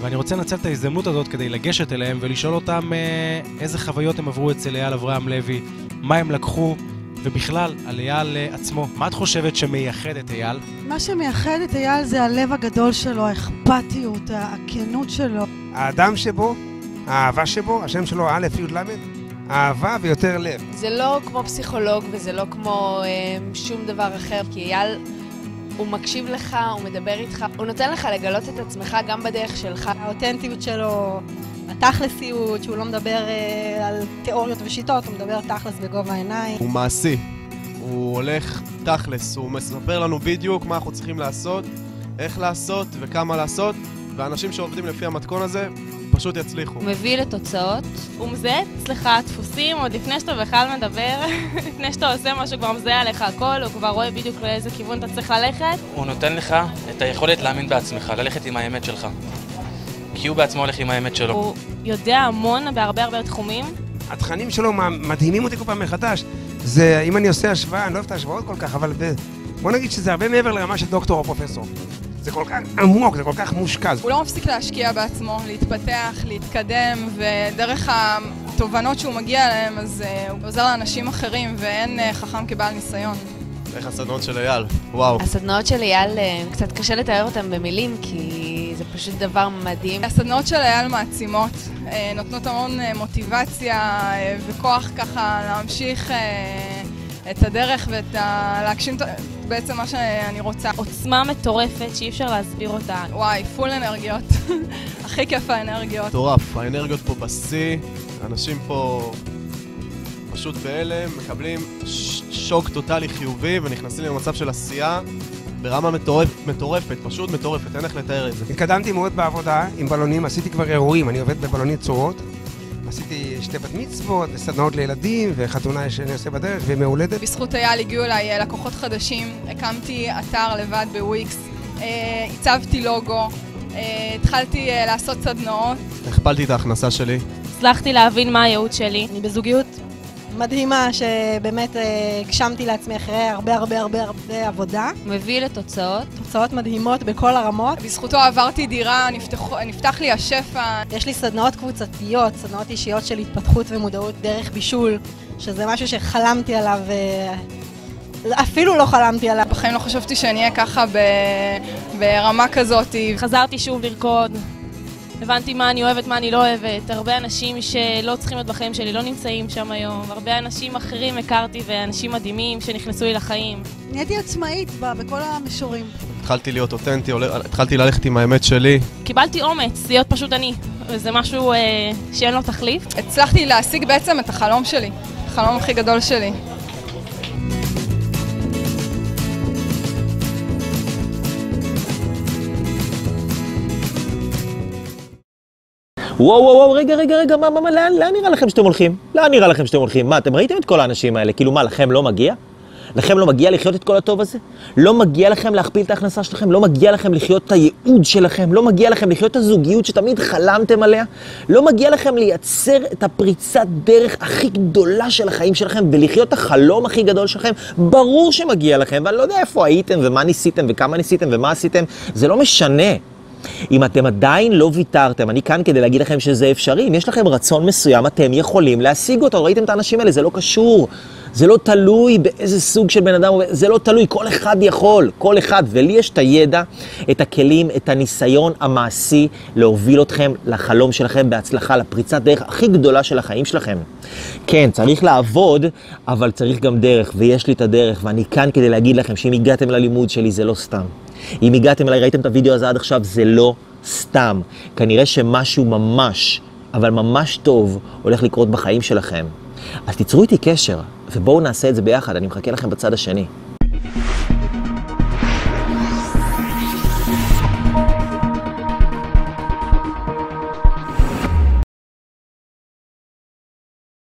ואני רוצה לנצל את ההזדמנות הזאת כדי לגשת אליהם ולשאול אותם אה, איזה חוויות הם עברו אצל אייל אברהם לוי, מה הם לקחו, ובכלל, על אייל אה, עצמו. מה את חושבת שמייחד את אייל? מה שמייחד את אייל זה הלב הגדול שלו, האכפתיות, הכנות שלו. האדם שבו, האהבה שבו, השם שלו א' י' ל', אהבה ויותר לב. זה לא כמו פסיכולוג וזה לא כמו אה, שום דבר אחר, כי אייל... הוא מקשיב לך, הוא מדבר איתך, הוא נותן לך לגלות את עצמך גם בדרך שלך. האותנטיות שלו התכלסיות, שהוא לא מדבר אה, על תיאוריות ושיטות, הוא מדבר תכלס בגובה העיניים. הוא מעשי. הוא הולך תכלס, הוא מספר לנו בדיוק מה אנחנו צריכים לעשות, איך לעשות וכמה לעשות, ואנשים שעובדים לפי המתכון הזה פשוט יצליחו. הוא מביא לתוצאות. הוא מזהה אצלך דפוסים עוד לפני שאתה בכלל מדבר, לפני שאתה עושה משהו, כבר מזהה עליך הכל, הוא כבר רואה בדיוק לאיזה כיוון אתה צריך ללכת. הוא נותן לך את היכולת להאמין בעצמך, ללכת עם האמת שלך. כי הוא בעצמו הולך עם האמת שלו. הוא יודע המון בהרבה הרבה תחומים. התכנים שלו מדהימים אותי כל פעם מחדש. זה, אם אני עושה השוואה, אני לא אוהב את ההשוואות כל כך, אבל בוא נגיד שזה הרבה מעבר לרמה של דוקטור או פרופסור. זה כל כך עמוק, זה כל כך מושקע. הוא לא מפסיק להשקיע בעצמו, להתפתח, להתקדם, ודרך התובנות שהוא מגיע אליהן, אז uh, הוא עוזר לאנשים אחרים, ואין uh, חכם כבעל ניסיון. איך הסדנאות של אייל? וואו. הסדנאות של אייל, קצת קשה לתאר אותן במילים, כי זה פשוט דבר מדהים. הסדנאות של אייל מעצימות, אה, נותנות המון אה, מוטיבציה אה, וכוח ככה להמשיך את הדרך ואת ה... להגשים את ה- בעצם מה שאני רוצה. עוצמה מטורפת שאי אפשר להסביר אותה. וואי, פול אנרגיות. הכי כיף האנרגיות. מטורף, האנרגיות פה בשיא, אנשים פה פשוט בהלם, מקבלים ש- שוק טוטאלי חיובי ונכנסים למצב של עשייה ברמה מטורפ, מטורפת, פשוט מטורפת, אין איך לתאר את זה. התקדמתי מאוד בעבודה עם בלונים, עשיתי כבר אירועים, אני עובד בבלונית צורות. עשיתי שתי בת מצוות, וסדנאות לילדים, וחתונה שאני עושה בדרך, וימי הולדת. בזכות אייל הגיעו אליי אה, לקוחות חדשים, הקמתי אתר לבד בוויקס, אה, הצבתי לוגו, אה, התחלתי לעשות סדנאות. הכפלתי את ההכנסה שלי. הצלחתי להבין מה הייעוד שלי. אני בזוגיות מדהימה שבאמת אה, הגשמתי לעצמי אחרי הרבה הרבה הרבה הרבה עבודה. מביא לתוצאות. תוצאות מדהימות בכל הרמות. בזכותו עברתי דירה, נפתח, נפתח לי השפע. יש לי סדנאות קבוצתיות, סדנאות אישיות של התפתחות ומודעות דרך בישול, שזה משהו שחלמתי עליו, אה, אפילו לא חלמתי עליו. בחיים לא חשבתי שאני אהיה ככה ב, ברמה כזאת. חזרתי שוב לרקוד. הבנתי מה אני אוהבת, מה אני לא אוהבת. הרבה אנשים שלא צריכים להיות בחיים שלי לא נמצאים שם היום. הרבה אנשים אחרים הכרתי ואנשים מדהימים שנכנסו לי לחיים. נהייתי עצמאית ב- בכל המישורים. התחלתי להיות אותנטי, התחלתי ללכת עם האמת שלי. קיבלתי אומץ להיות פשוט אני, וזה משהו אה, שאין לו תחליף. הצלחתי להשיג בעצם את החלום שלי, החלום הכי גדול שלי. וואו וואו וואו, רגע רגע רגע, מה, מה, מה, לאן, לאן נראה לכם שאתם הולכים? לאן נראה לכם שאתם הולכים? מה, אתם ראיתם את כל האנשים האלה? כאילו מה, לכם לא מגיע? לכם לא מגיע לחיות את כל הטוב הזה? לא מגיע לכם להכפיל את ההכנסה שלכם? לא מגיע לכם לחיות את הייעוד שלכם? לא מגיע לכם לחיות את הזוגיות שתמיד חלמתם עליה? לא מגיע לכם לייצר את הפריצת דרך הכי גדולה של החיים שלכם ולחיות את החלום הכי גדול שלכם? ברור שמגיע לכם, ואני לא יודע איפה הייתם ומה ניסיתם וכמה ניסיתם ומה עשיתם, זה לא משנה. אם אתם עדיין לא ויתרתם, אני כאן כדי להגיד לכם שזה אפשרי. אם יש לכם רצון מסוים, אתם יכולים להשיג אותו. ראיתם את האנשים האלה? זה לא קשור. זה לא תלוי באיזה סוג של בן אדם, זה לא תלוי, כל אחד יכול, כל אחד. ולי יש את הידע, את הכלים, את הניסיון המעשי להוביל אתכם לחלום שלכם בהצלחה, לפריצת דרך הכי גדולה של החיים שלכם. כן, צריך לעבוד, אבל צריך גם דרך, ויש לי את הדרך, ואני כאן כדי להגיד לכם שאם הגעתם ללימוד שלי זה לא סתם. אם הגעתם אליי, ראיתם את הוידאו הזה עד עכשיו, זה לא סתם. כנראה שמשהו ממש, אבל ממש טוב, הולך לקרות בחיים שלכם. אז תיצרו איתי קשר, ובואו נעשה את זה ביחד, אני מחכה לכם בצד השני.